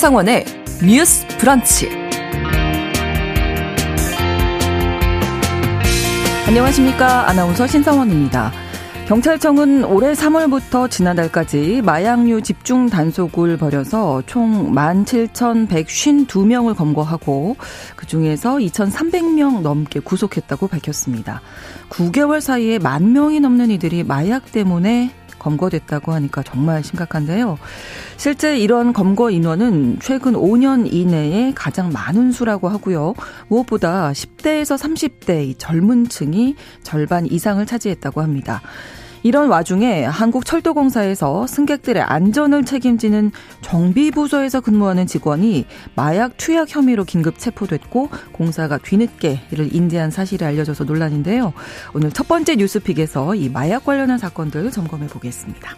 신상원의 뉴스 브런치. 안녕하십니까. 아나운서 신상원입니다. 경찰청은 올해 3월부터 지난달까지 마약류 집중 단속을 벌여서 총 17,152명을 검거하고 그중에서 2,300명 넘게 구속했다고 밝혔습니다. 9개월 사이에 만 명이 넘는 이들이 마약 때문에 검거됐다고 하니까 정말 심각한데요. 실제 이런 검거 인원은 최근 5년 이내에 가장 많은 수라고 하고요. 무엇보다 10대에서 30대 젊은 층이 절반 이상을 차지했다고 합니다. 이런 와중에 한국철도공사에서 승객들의 안전을 책임지는 정비부서에서 근무하는 직원이 마약 투약 혐의로 긴급 체포됐고 공사가 뒤늦게 이를 인지한 사실이 알려져서 논란인데요. 오늘 첫 번째 뉴스픽에서 이 마약 관련한 사건들 점검해 보겠습니다.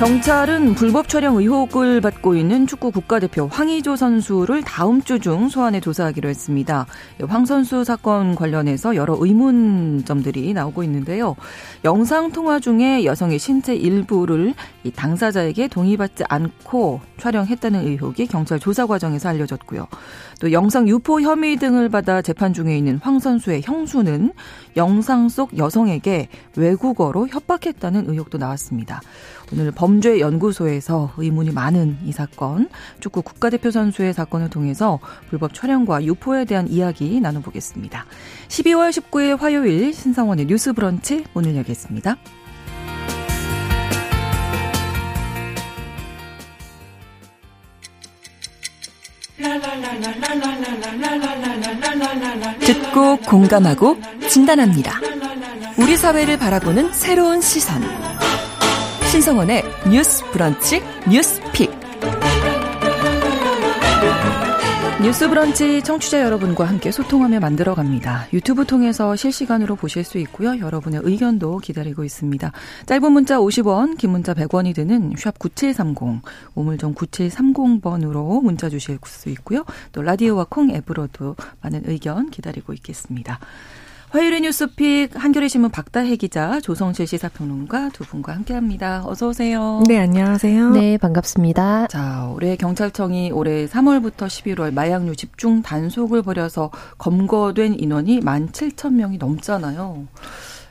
경찰은 불법 촬영 의혹을 받고 있는 축구 국가대표 황의조 선수를 다음 주 중 소환해 조사하기로 했습니다. 황 선수 사건 관련해서 여러 의문점들이 나오고 있는데요. 영상 통화 중에 여성의 신체 일부를 당사자에게 동의받지 않고 촬영했다는 의혹이 경찰 조사 과정에서 알려졌고요. 또 영상 유포 혐의 등을 받아 재판 중에 있는 황 선수의 형수는 영상 속 여성에게 외국어로 협박했다는 의혹도 나왔습니다. 오늘 범죄연구소에서 의문이 많은 이 사건, 축구 국가대표 선수의 사건을 통해서 불법 촬영과 유포에 대한 이야기 나눠보겠습니다. 12월 19일 화요일 신성원의 뉴스 브런치 문을 열겠습니다. 듣고 공감하고 진단합니다. 우리 사회를 바라보는 새로운 시선. 신성원의 뉴스 브런치 뉴스 픽. 뉴스 브런치 청취자 여러분과 함께 소통하며 만들어 갑니다. 유튜브 통해서 실시간으로 보실 수 있고요. 여러분의 의견도 기다리고 있습니다. 짧은 문자 50원, 긴 문자 100원이 드는 샵 9730, 우물정 9730번으로 문자 주실 수 있고요. 또 라디오와 콩 앱으로도 많은 의견 기다리고 있겠습니다. 화요일의 뉴스픽 한겨레 신문 박다혜 기자, 조성실 시사평론가 두 분과 함께합니다. 어서 오세요. 네, 안녕하세요. 네, 반갑습니다. 자, 올해 경찰청이 올해 3월부터 11월 마약류 집중 단속을 벌여서 검거된 인원이 17,000명이 넘잖아요.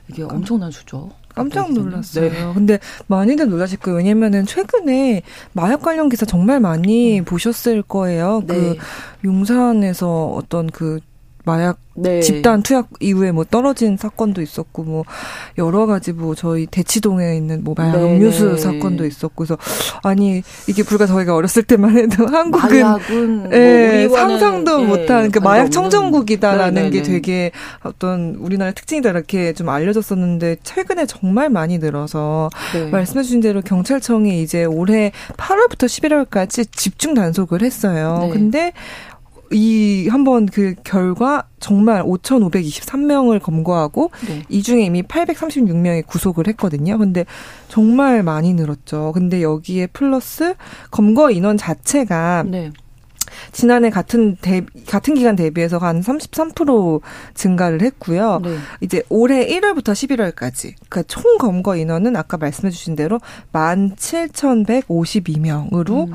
이게 엄청난 수죠. 깜짝 놀랐어요. 네. 근데 많이들 놀라실 거예요. 왜냐면은 최근에 마약 관련 기사 정말 많이 음. 보셨을 거예요. 그 네. 그 용산에서 어떤 그 마약 네. 집단 투약 이후에 뭐 떨어진 사건도 있었고 뭐 여러 가지 뭐 저희 대치동에 있는 뭐 마약 네. 음료수 사건도 있었고 그래서 아니 이게 불과 저희가 어렸을 때만 해도 한국은 마약은 예, 뭐 상상도 예, 못한 그 마약 청정국이다라는 네네네. 게 되게 어떤 우리나라 특징이다 이렇게 좀 알려졌었는데 최근에 정말 많이 늘어서 네. 말씀해 주신 대로 경찰청이 이제 올해 8월부터 11월까지 집중 단속을 했어요. 네. 근데 이 한번 그 결과 정말 5,523명을 검거하고 네. 이 중에 이미 836명이 구속을 했거든요. 근데 정말 많이 늘었죠. 근데 여기에 플러스 검거 인원 자체가 네. 지난해 같은 대 같은 기간 대비해서 한 33% 증가를 했고요. 네. 이제 올해 1월부터 11월까지 그러니까 총 검거 인원은 아까 말씀해 주신 대로 17,152명으로 음.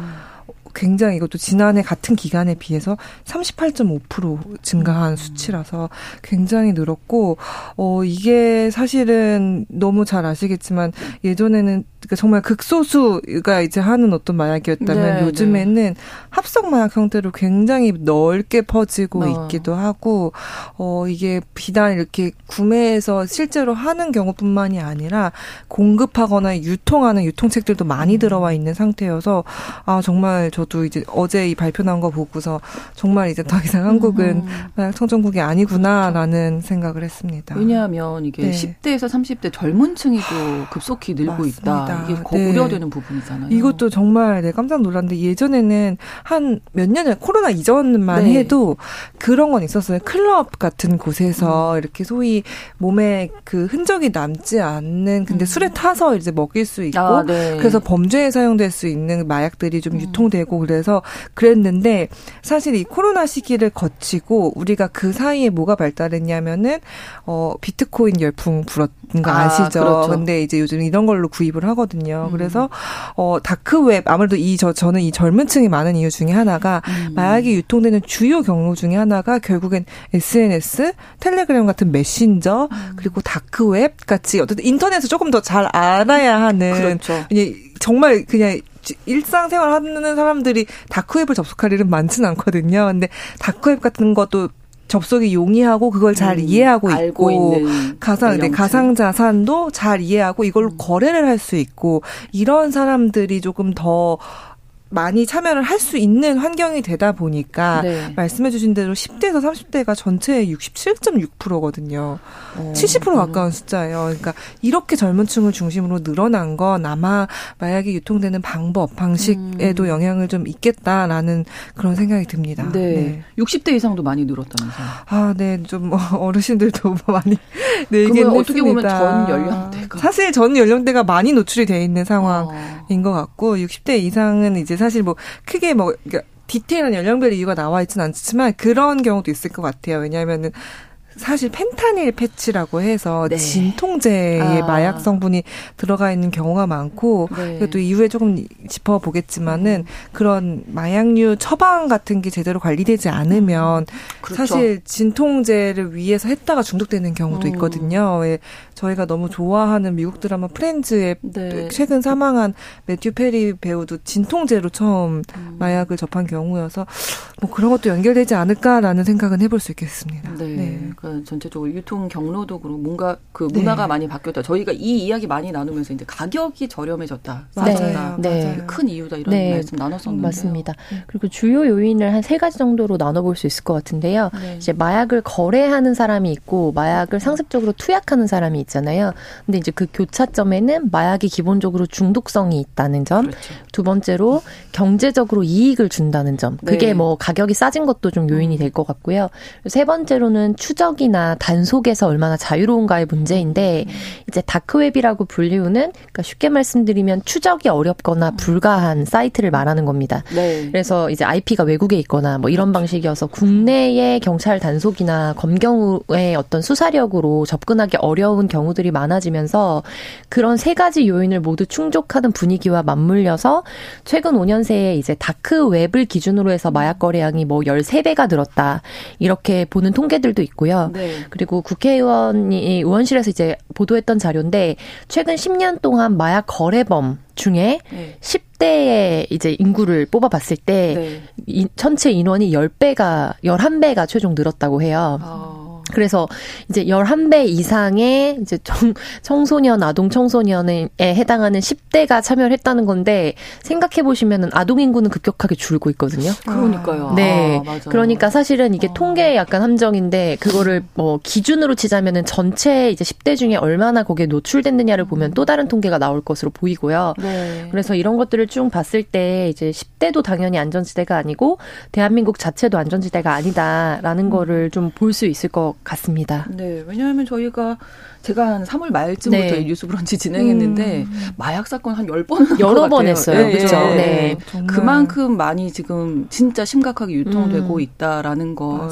굉장히 이것도 지난해 같은 기간에 비해서 38.5% 증가한 음. 수치라서 굉장히 늘었고 어 이게 사실은 너무 잘 아시겠지만 예전에는 그러니까 정말 극소수가 이제 하는 어떤 마약이었다면 네, 요즘에는 네. 합성 마약 형태로 굉장히 넓게 퍼지고 어. 있기도 하고 어 이게 비단 이렇게 구매해서 실제로 하는 경우뿐만이 아니라 공급하거나 유통하는 유통책들도 많이 음. 들어와 있는 상태여서 아 정말 저도 이제 어제 이 발표 나온 거 보고서 정말 이제 더 이상 한국은 음. 마약 청정국이 아니구나라는 생각을 했습니다. 왜냐하면 이게 네. 10대에서 30대 젊은 층이 또 급속히 늘고 맞습니다. 있다. 이게 네. 우려되는 부분이잖아요. 이것도 정말 네, 깜짝 놀랐는데 예전에는 한 몇 년 전 코로나 이전만 네. 해도 그런 건 있었어요. 클럽 같은 곳에서 음. 이렇게 소위 몸에 그 흔적이 남지 않는 근데 음. 술에 타서 이제 먹일 수 있고 아, 네. 그래서 범죄에 사용될 수 있는 마약들이 좀 음. 유통되고 하고 그래서 그랬는데 사실 이 코로나 시기를 거치고 우리가 그 사이에 뭐가 발달했냐면은 어 비트코인 열풍 불었 거 아, 아시죠? 그렇죠. 근데 이제 요즘 이런 걸로 구입을 하거든요. 음. 그래서 어 다크웹 아무래도 이 저 저는 이 젊은 층이 많은 이유 중에 하나가 음. 마약이 유통되는 주요 경로 중에 하나가 결국엔 SNS, 텔레그램 같은 메신저 음. 그리고 다크웹 같이 어쨌든 인터넷을 조금 더 잘 알아야 하는 그렇죠. 정말 그냥 일상생활 하는 사람들이 다크웹을 접속할 일은 많지는 않거든요. 근데 다크웹 같은 것도 접속이 용이하고 그걸 잘 음, 이해하고 있고 가상 네, 가상 자산도 잘 이해하고 이걸 로 음. 거래를 할 수 있고 이런 사람들이 조금 더 많이 참여를 할 수 있는 환경이 되다 보니까 네. 말씀해 주신 대로 10대에서 30대가 전체의 67.6%거든요. 어, 70% 가까운 숫자예요. 그러니까 이렇게 젊은 층을 중심으로 늘어난 건 아마 마약이 유통되는 방법, 방식에도 음. 영향을 좀 있겠다라는 그런 생각이 듭니다. 네. 네. 60대 이상도 많이 늘었다면서요. 아, 네. 좀 어르신들도 많이 늘긴 네, 어떻게 보면 전 연령대가 사실 전 연령대가 많이 노출이 돼 있는 상황인 어. 것 같고 60대 이상은 이제 사실 뭐 크게 뭐 그러니까 디테일한 연령별 이유가 나와 있지는 않지만 그런 경우도 있을 것 같아요. 왜냐하면은 사실 펜타닐 패치라고 해서 네. 진통제의 아. 마약 성분이 들어가 있는 경우가 많고 네. 또 이후에 조금 짚어보겠지만은 음. 그런 마약류 처방 같은 게 제대로 관리되지 않으면 음. 그렇죠. 사실 진통제를 위해서 했다가 중독되는 경우도 음. 있거든요. 왜 저희가 너무 좋아하는 미국 드라마 프렌즈의 네. 최근 사망한 매튜 페리 배우도 진통제로 처음 음. 마약을 접한 경우여서 뭐 그런 것도 연결되지 않을까라는 생각은 해볼 수 있겠습니다. 네. 네. 그러니까 전체적으로 유통 경로도 그렇고 뭔가 그 문화가 네. 많이 바뀌었다. 저희가 이 이야기 많이 나누면서 이제 가격이 저렴해졌다. 맞아요. 네. 큰 이유다 이런 네. 말씀 나눴었는데 맞습니다. 네. 그리고 주요 요인을 한 세 가지 정도로 나눠볼 수 있을 것 같은데요. 네. 이제 마약을 거래하는 사람이 있고 마약을 상습적으로 투약하는 사람이 있잖아요. 근데 이제 그 교차점에는 마약이 기본적으로 중독성이 있다는 점. 그렇죠. 두 번째로 경제적으로 이익을 준다는 점. 그게 네. 뭐 가격이 싸진 것도 좀 요인이 될 것 같고요. 세 번째로는 추적 해석이나 단속에서 얼마나 자유로운가의 문제인데 이제 다크웹이라고 불리우는 그러니까 쉽게 말씀드리면 추적이 어렵거나 불가한 사이트를 말하는 겁니다. 네. 그래서 이제 IP가 외국에 있거나 뭐 이런 방식이어서 국내의 경찰 단속이나 검경의 어떤 수사력으로 접근하기 어려운 경우들이 많아지면서 그런 세 가지 요인을 모두 충족하는 분위기와 맞물려서 최근 5년 새에 이제 다크웹을 기준으로 해서 마약 거래량이 뭐 13배가 늘었다. 이렇게 보는 통계들도 있고요. 네. 그리고 국회의원이 의원실에서 이제 보도했던 자료인데 최근 10년 동안 마약 거래범 중에 네. 10대의 이제 인구를 뽑아봤을 때 네. 이, 전체 인원이 10배가 11배가 최종 늘었다고 해요. 아. 그래서 이제 11배 이상의 이제 청, 청소년, 아동 청소년에 해당하는 10대가 참여를 했다는 건데 생각해 보시면은 아동 인구는 급격하게 줄고 있거든요. 그러니까요. 네. 아, 그러니까 사실은 이게 아. 통계의 약간 함정인데 그거를 뭐 기준으로 치자면은 전체 이제 10대 중에 얼마나 거기에 노출됐느냐를 보면 또 다른 통계가 나올 것으로 보이고요. 네. 그래서 이런 것들을 쭉 봤을 때 이제 10대도 당연히 안전지대가 아니고 대한민국 자체도 안전지대가 아니다라는 음. 거를 좀 볼 수 있을 것 같습니다. 네, 왜냐하면 저희가 제가 한 3월 말쯤부터 네. 뉴스 브런치 진행했는데 음. 마약 사건 한 10번 여러 번 했어요. 네, 그렇죠. 네. 네. 그만큼 많이 지금 진짜 심각하게 유통되고 음. 있다라는 걸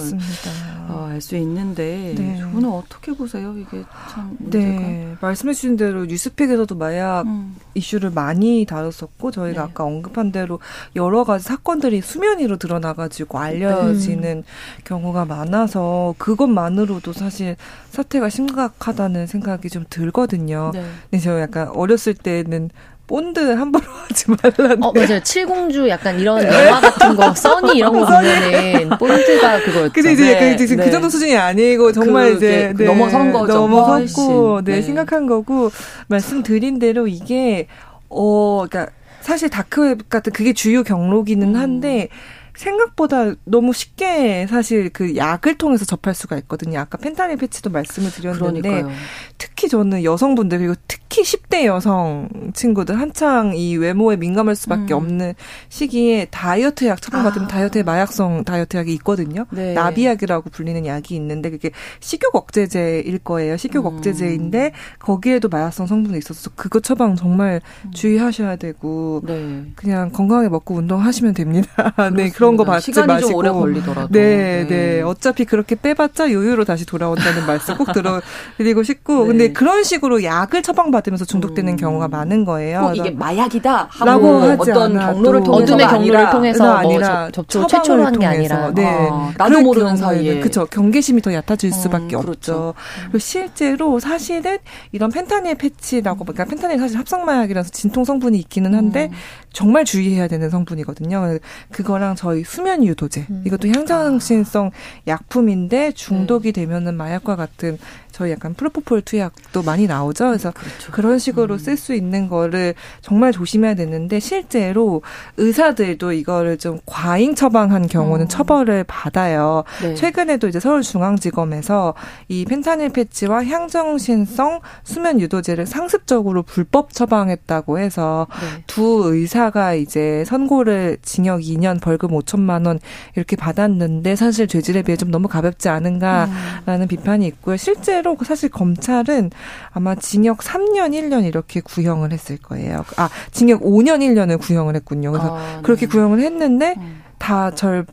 어, 알수 있는데 네. 저는 어떻게 보세요? 이게 참 문제가. 네. 말씀해 주신 대로 뉴스픽에서도 마약 음. 이슈를 많이 다뤘었고 저희가 네. 아까 언급한 대로 여러 가지 사건들이 수면 위로 드러나 가지고 알려지는 경우가 많아서 그것만으로도 사실 사태가 심각하다는 생각이 좀 들거든요. 네. 근데 저 약간 어렸을 때는 본드 함부로 하지 말라는. 어, 맞아요. 칠공주 약간 이런 영화 같은 거, 써니 이런 거 보면은 본드가 그거였죠. 근데 이제 네, 그, 네. 그 정도 수준이 아니고 정말 이제 네, 넘어선 거죠. 넘어섰고, 네, 네, 심각한 거고 말씀드린 대로 이게 어, 그러니까 사실 다크웹 같은 그게 주요 경로기는 음. 한데 생각보다 너무 쉽게 사실 그 약을 통해서 접할 수가 있거든요. 아까 펜타닐 패치도 말씀을 드렸는데 그러니까요. 특히 저는 여성분들 그리고 특히 10대 여성 친구들 한창 이 외모에 민감할 수밖에 음. 없는 시기에 다이어트 약 처방 받으면 아. 다이어트에 마약성 다이어트 약이 있거든요. 네. 나비약이라고 불리는 약이 있는데 그게 식욕 억제제일 거예요. 식욕 음. 억제제인데 거기에도 마약성 성분이 있어서 그거 처방 정말 음. 주의하셔야 되고 네. 그냥 건강하게 먹고 운동하시면 됩니다. 네 그런 거 받지 시간이 마시고 좀 오래 걸리더라도 네, 네, 네 어차피 그렇게 빼봤자 요요로 다시 돌아온다는 말씀 꼭 들어드리고 싶고 네. 근데 그런 식으로 약을 처방 받 으면서 중독되는 음. 경우가 많은 거예요. 꼭 이게 마약이다 하고 어떤 경로를 통해서 어둠의 경로를 통해서 뭐 아니라 접촉 최초로 한 게 아니라 네. 아, 나도 모르는 사이에 그렇죠 경계심이 더 얕아질 음, 수밖에 음, 그렇죠. 없죠. 그리고 실제로 사실은 이런 펜타닐 패치라고 그러니까 펜타닐 사실 합성 마약이라서 진통 성분이 있기는 한데 음. 정말 주의해야 되는 성분이거든요. 그거랑 저희 수면 유도제 음. 이것도 향정신성 약품인데 중독이 네. 되면은 마약과 같은 저희 약간 프로포폴 투약도 많이 나오죠. 그래서 그렇죠. 그런 식으로 음. 쓸수 있는 거를 정말 조심해야 되는데 실제로 의사들도 이거를 좀 과잉 처방한 경우는 음. 처벌을 받아요. 네. 최근에도 이제 서울중앙지검에서 이 펜타닐 패치와 향정신성 수면 유도제를 상습적으로 불법 처방했다고 해서 네. 두 의사가 이제 선고를 징역 2년 벌금 5천만 원 이렇게 받았는데 사실 죄질에 비해 좀 너무 가볍지 않은가라는 음. 비판이 있고요. 실제 실제로 사실 검찰은 아마 징역 3년, 1년 이렇게 구형을 했을 거예요. 아, 징역 5년, 1년을 구형을 했군요. 그래서 아, 네. 그렇게 구형을 했는데 음. 다 절,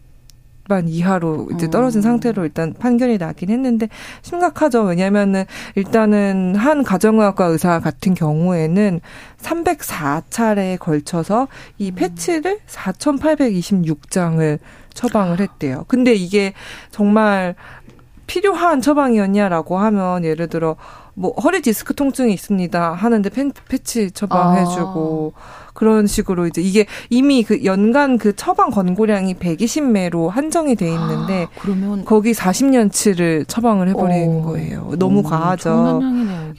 반 이하로 이제 음. 떨어진 상태로 일단 판결이 나긴 했는데 심각하죠. 왜냐면은 일단은 한 가정의학과 의사 같은 경우에는 304차례에 걸쳐서 이 음. 패치를 4,826장을 처방을 했대요. 근데 이게 정말 필요한 처방이었냐라고 하면 예를 들어 뭐 허리 디스크 통증이 있습니다 하는데 팬, 패치 처방해주고 아. 그런 식으로 이제 이게 이미 그 연간 그 처방 권고량이 120매로 한정이 돼 있는데 아, 그러면 거기 40년치를 처방을 해버리는 어. 거예요. 너무 오, 과하죠.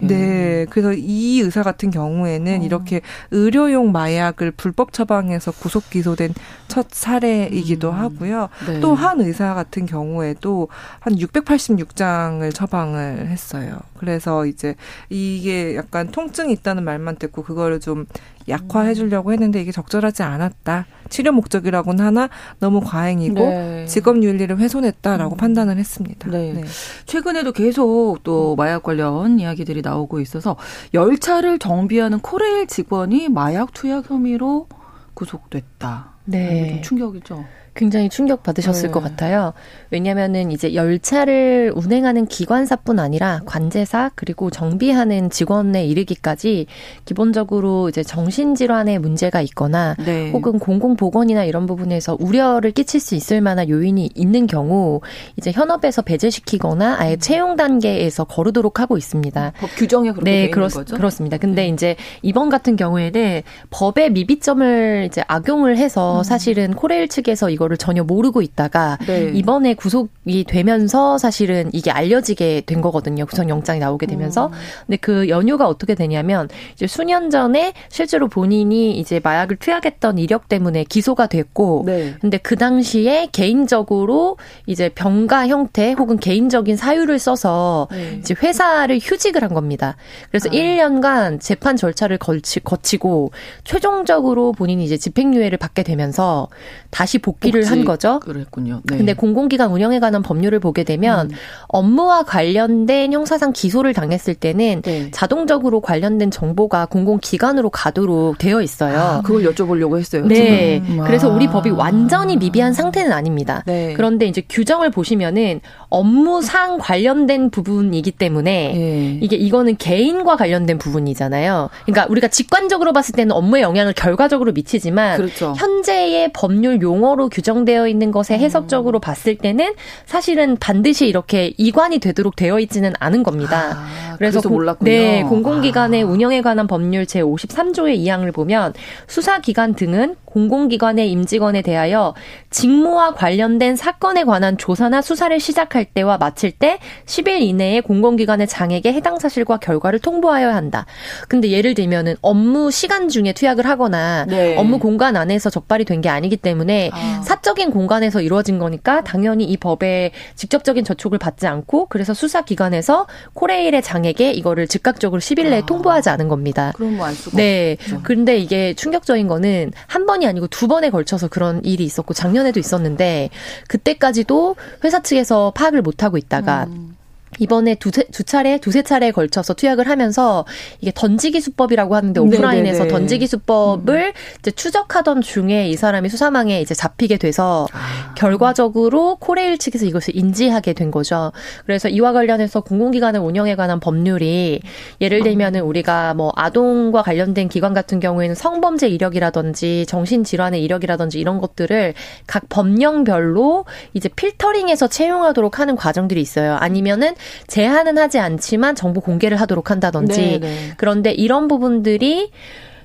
네, 그래서 이 의사 같은 경우에는 어. 이렇게 의료용 마약을 불법 처방해서 구속 기소된 첫 사례이기도 음. 하고요. 네. 또한 의사 같은 경우에도 한 686장을 처방을 했어요. 그래서 이제 이게 약간 통증이 있다는 말만 듣고 그거를 좀 약화해 주려고 했는데 이게 적절하지 않았다. 치료 목적이라고는 하나 너무 과잉이고 네. 직업 윤리를 훼손했다라고 음. 판단을 했습니다. 네. 네. 최근에도 계속 또 마약 관련 이야기들이 나오고 있어서 열차를 정비하는 코레일 직원이 마약 투약 혐의로 구속됐다. 네. 충격이죠. 굉장히 충격 받으셨을 네. 것 같아요. 왜냐면은 이제 열차를 운행하는 기관사뿐 아니라 관제사 그리고 정비하는 직원에 이르기까지 기본적으로 이제 정신질환에 문제가 있거나 네. 혹은 공공보건이나 이런 부분에서 우려를 끼칠 수 있을 만한 요인이 있는 경우 이제 현업에서 배제시키거나 아예 음. 채용 단계에서 거르도록 하고 있습니다. 법 규정에 그렇게 네, 그렇, 거죠? 그렇습니다. 근데 네. 이제 이번 같은 경우에는 법의 미비점을 이제 악용을 해서 음. 사실은 코레일 측에서 이 거를 전혀 모르고 있다가 네. 이번에 구속이 되면서 사실은 이게 알려지게 된 거거든요. 구속영장이 나오게 되면서. 음. 근데 그 연유가 어떻게 되냐면 이제 수년 전에 실제로 본인이 이제 마약을 투약했던 이력 때문에 기소가 됐고 네. 근데 그 당시에 개인적으로 이제 병가 형태 혹은 개인적인 사유를 써서 네. 이제 회사를 휴직을 한 겁니다. 그래서 아. 1년간 재판 절차를 거치, 거치고 최종적으로 본인이 이제 집행유예를 받게 되면서 다시 복귀 복귀를 한 거죠. 그랬군요. 네. 근데 공공기관 운영에 관한 법률을 보게 되면 음. 업무와 관련된 형사상 기소를 당했을 때는 네. 자동적으로 관련된 정보가 공공기관으로 가도록 되어 있어요. 아, 그걸 여쭤보려고 했어요. 네. 지금. 그래서 우리 법이 완전히 미비한 상태는 아닙니다. 네. 그런데 이제 규정을 보시면은 업무상 관련된 부분이기 때문에 네. 이게 이거는 개인과 관련된 부분이잖아요. 그러니까 우리가 직관적으로 봤을 때는 업무에 영향을 결과적으로 미치지만 그렇죠. 현재의 법률 용어로 규 정되어 있는 것에 음. 해석적으로 음. 봤을 때는 사실은 반드시 이렇게 이관이 되도록 되어 있지는 않은 겁니다. 아, 그래서, 그래서 몰랐군요. 네, 공공기관의 아. 운영에 관한 법률 제 53조의 2항을 보면 수사기관 등은 공공기관의 임직원에 대하여 직무와 관련된 사건에 관한 조사나 수사를 시작할 때와 마칠 때 10일 이내에 공공기관의 장에게 해당 사실과 결과를 통보하여야 한다. 근데 예를 들면은 업무 시간 중에 투약을 하거나 네. 업무 공간 안에서 적발이 된 게 아니기 때문에 아. 사적인 공간에서 이루어진 거니까 당연히 이 법에 직접적인 저촉을 받지 않고 그래서 수사 기관에서 코레일의 장에게 이거를 즉각적으로 10일 내에 아. 통보하지 않은 겁니다. 그럼 뭐알 수가 네. 없죠. 근데 이게 충격적인 거는 한 번이 아니고 두 번에 걸쳐서 그런 일이 있었고 작년에도 있었는데 그때까지도 회사 측에서 파악을 못 하고 있다가 음. 이번에 두세, 두 차례, 두세 차례에 걸쳐서 투약을 하면서 이게 던지기 수법이라고 하는데 오프라인에서 네네네. 던지기 수법을 음. 이제 추적하던 중에 이 사람이 수사망에 이제 잡히게 돼서 아. 결과적으로 코레일 측에서 이것을 인지하게 된 거죠. 그래서 이와 관련해서 공공기관의 운영에 관한 법률이 예를 들면은 우리가 뭐 아동과 관련된 기관 같은 경우에는 성범죄 이력이라든지 정신질환의 이력이라든지 이런 것들을 각 법령별로 이제 필터링해서 채용하도록 하는 과정들이 있어요. 아니면은 제한은 하지 않지만 정보 공개를 하도록 한다든지 네네. 네. 그런데 이런 부분들이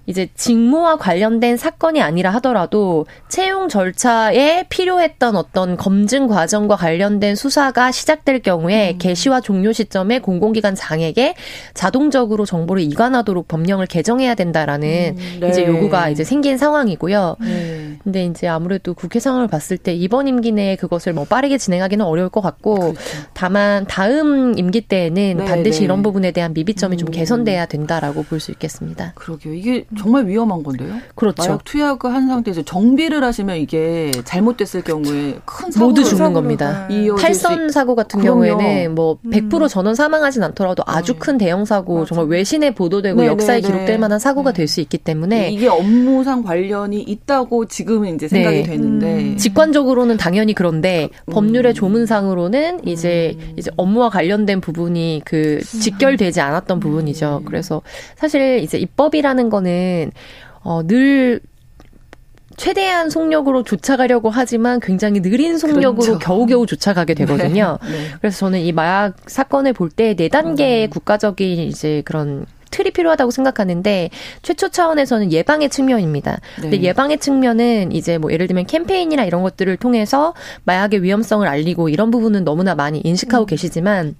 이제 직무와 관련된 사건이 아니라 하더라도 채용 절차에 필요했던 어떤 검증 과정과 관련된 수사가 시작될 경우에 음. 개시와 종료 시점에 공공기관 장에게 자동적으로 정보를 이관하도록 법령을 개정해야 된다라는 음, 네. 이제 요구가 이제 생긴 상황이고요. 네. 근데 이제 아무래도 국회 상황을 봤을 때 이번 임기 내에 그것을 뭐 빠르게 진행하기는 어려울 것 같고 그렇죠. 다만 다음 임기 때에는 네, 반드시 네. 이런 부분에 대한 미비점이 음. 좀 개선돼야 된다라고 볼 수 있겠습니다. 그러게요. 이게 정말 위험한 건데요. 그렇죠. 마약 투약을 한 상태에서 정비를 하시면 이게 잘못됐을 경우에 큰 사고 모두 죽는 겁니다. 탈선 사고 같은 그럼요. 경우에는 뭐 100% 음. 전원 사망하진 않더라도 아주 네. 큰 대형 사고 맞아. 정말 외신에 보도되고 네, 역사에 네, 기록될 만한 사고가 될 수 있기 때문에 이게 업무상 관련이 있다고 지금은 이제 생각이 네. 되는데 음. 직관적으로는 당연히 그런데 음. 법률의 조문상으로는 이제 음. 이제 업무와 관련된 부분이 그 직결되지 않았던 부분이죠. 음. 그래서 사실 이제 입법이라는 거는 어, 늘 최대한 속력으로 쫓아가려고 하지만 굉장히 느린 속력으로 그렇죠. 겨우겨우 쫓아가게 되거든요. 네, 네. 그래서 저는 이 마약 사건을 볼 때 네 단계의 음. 국가적인 이제 그런 틀이 필요하다고 생각하는데 최초 차원에서는 예방의 측면입니다. 네. 근데 예방의 측면은 이제 뭐 예를 들면 캠페인이나 이런 것들을 통해서 마약의 위험성을 알리고 이런 부분은 너무나 많이 인식하고 음. 계시지만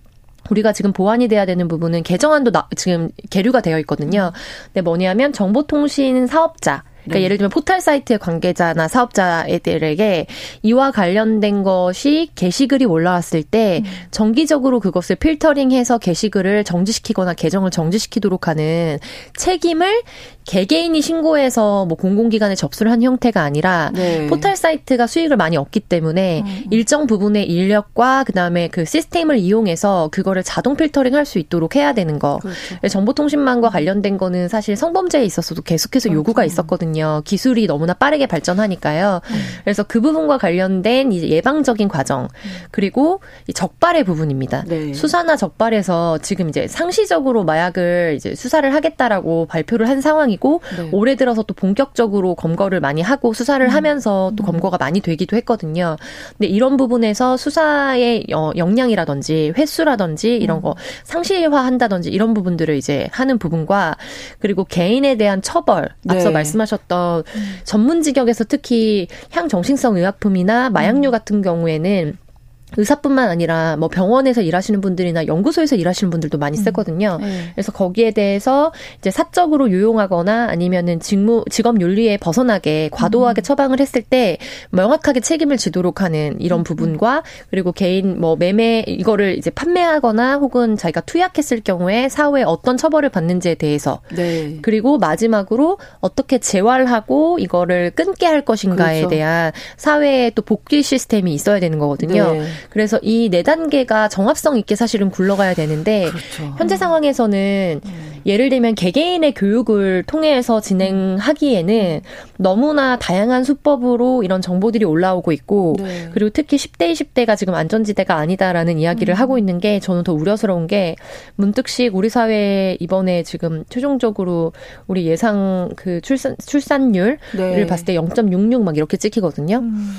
우리가 지금 보완이 돼야 되는 부분은 개정안도 나, 지금 계류가 되어 있거든요. 근데 뭐냐면 정보통신 사업자 그러니까 네. 예를 들면 포털 사이트 관계자나 사업자들에게 이와 관련된 것이 게시글이 올라왔을 때 음. 정기적으로 그것을 필터링해서 게시글을 정지시키거나 계정을 정지시키도록 하는 책임을 개개인이 신고해서 뭐 공공기관에 접수를 한 형태가 아니라 네. 포털 사이트가 수익을 많이 얻기 때문에 음. 일정 부분의 인력과 그다음에 그 시스템을 이용해서 그거를 자동 필터링 할 수 있도록 해야 되는 거. 그렇죠. 정보통신망과 관련된 거는 사실 성범죄에 있어서도 계속해서 그렇죠. 요구가 있었거든요. 기술이 너무나 빠르게 발전하니까요. 음. 그래서 그 부분과 관련된 이제 예방적인 과정 그리고 이 적발의 부분입니다. 네. 수사나 적발에서 지금 이제 상시적으로 마약을 이제 수사를 하겠다라고 발표를 한 상황이 상황이고 네. 올해 들어서 또 본격적으로 검거를 많이 하고 수사를 음. 하면서 또 음. 검거가 많이 되기도 했거든요. 근데 이런 부분에서 수사의 역량이라든지 횟수라든지 이런 음. 거 상시화한다든지 이런 부분들을 이제 하는 부분과 그리고 개인에 대한 처벌 앞서 네. 말씀하셨던 음. 전문 직역에서 특히 향정신성 의약품이나 마약류 같은 경우에는 의사뿐만 아니라 뭐 병원에서 일하시는 분들이나 연구소에서 일하시는 분들도 많이 음. 쓰거든요. 음. 네. 그래서 거기에 대해서 이제 사적으로 유용하거나 아니면은 직무 직업 윤리에 벗어나게 과도하게 음. 처방을 했을 때 명확하게 책임을 지도록 하는 이런 음. 부분과 그리고 개인 뭐 매매 이거를 이제 판매하거나 혹은 자기가 투약했을 경우에 사후에 어떤 처벌을 받는지에 대해서 네. 그리고 마지막으로 어떻게 재활하고 이거를 끊게 할 것인가에 그렇죠. 대한 사회에 또 복귀 시스템이 있어야 되는 거거든요. 네. 그래서 이 네 단계가 정합성 있게 사실은 굴러가야 되는데 그렇죠. 현재 상황에서는 음. 예를 들면 개개인의 교육을 통해서 진행하기에는 너무나 다양한 수법으로 이런 정보들이 올라오고 있고 네. 그리고 특히 10대 20대가 지금 안전지대가 아니다라는 이야기를 음. 하고 있는 게 저는 더 우려스러운 게 문득씩 우리 사회에 이번에 지금 최종적으로 우리 예상 그 출산 출산율을 네. 봤을 때 0.66 막 이렇게 찍히거든요. 음.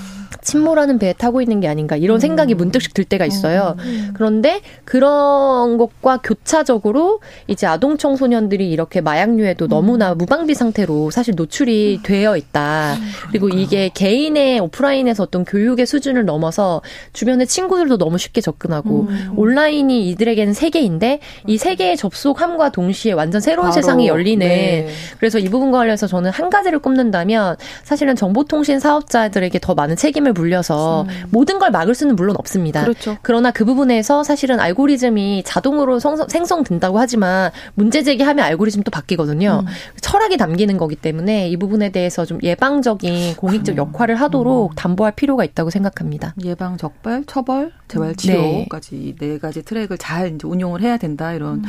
침몰하는 배에 타고 있는 게 아닌가 이런 생각이 음. 문득씩 들 때가 있어요. 음. 그런데 그런 것과 교차적으로 이제 아동 청 소년들이 이렇게 마약류에도 음. 너무나 무방비 상태로 사실 노출이 음. 되어 있다. 음, 그리고 이게 개인의 오프라인에서 어떤 교육의 수준을 넘어서 주변의 친구들도 너무 쉽게 접근하고 음. 온라인이 이들에게는 세계인데 이 세계에 접속함과 동시에 완전 새로운 세상이 열리는 네. 그래서 이 부분과 관련해서 저는 한 가지를 꼽는다면 사실은 정보통신 사업자들에게 더 많은 책임을 물려서 음. 모든 걸 막을 수는 물론 없습니다. 그렇죠. 그러나 그 부분에서 사실은 알고리즘이 자동으로 생성된다고 하지만 문제 제기하면 알고리즘도 바뀌거든요. 음. 철학이 담기는 거기 때문에 이 부분에 대해서 좀 예방적인 공익적 역할을 하도록 음. 담보할 필요가 있다고 생각합니다. 예방, 적발, 처벌, 재발, 네. 치료까지 네. 네 가지 트랙을 잘 이제 운용을 해야 된다 이런 음.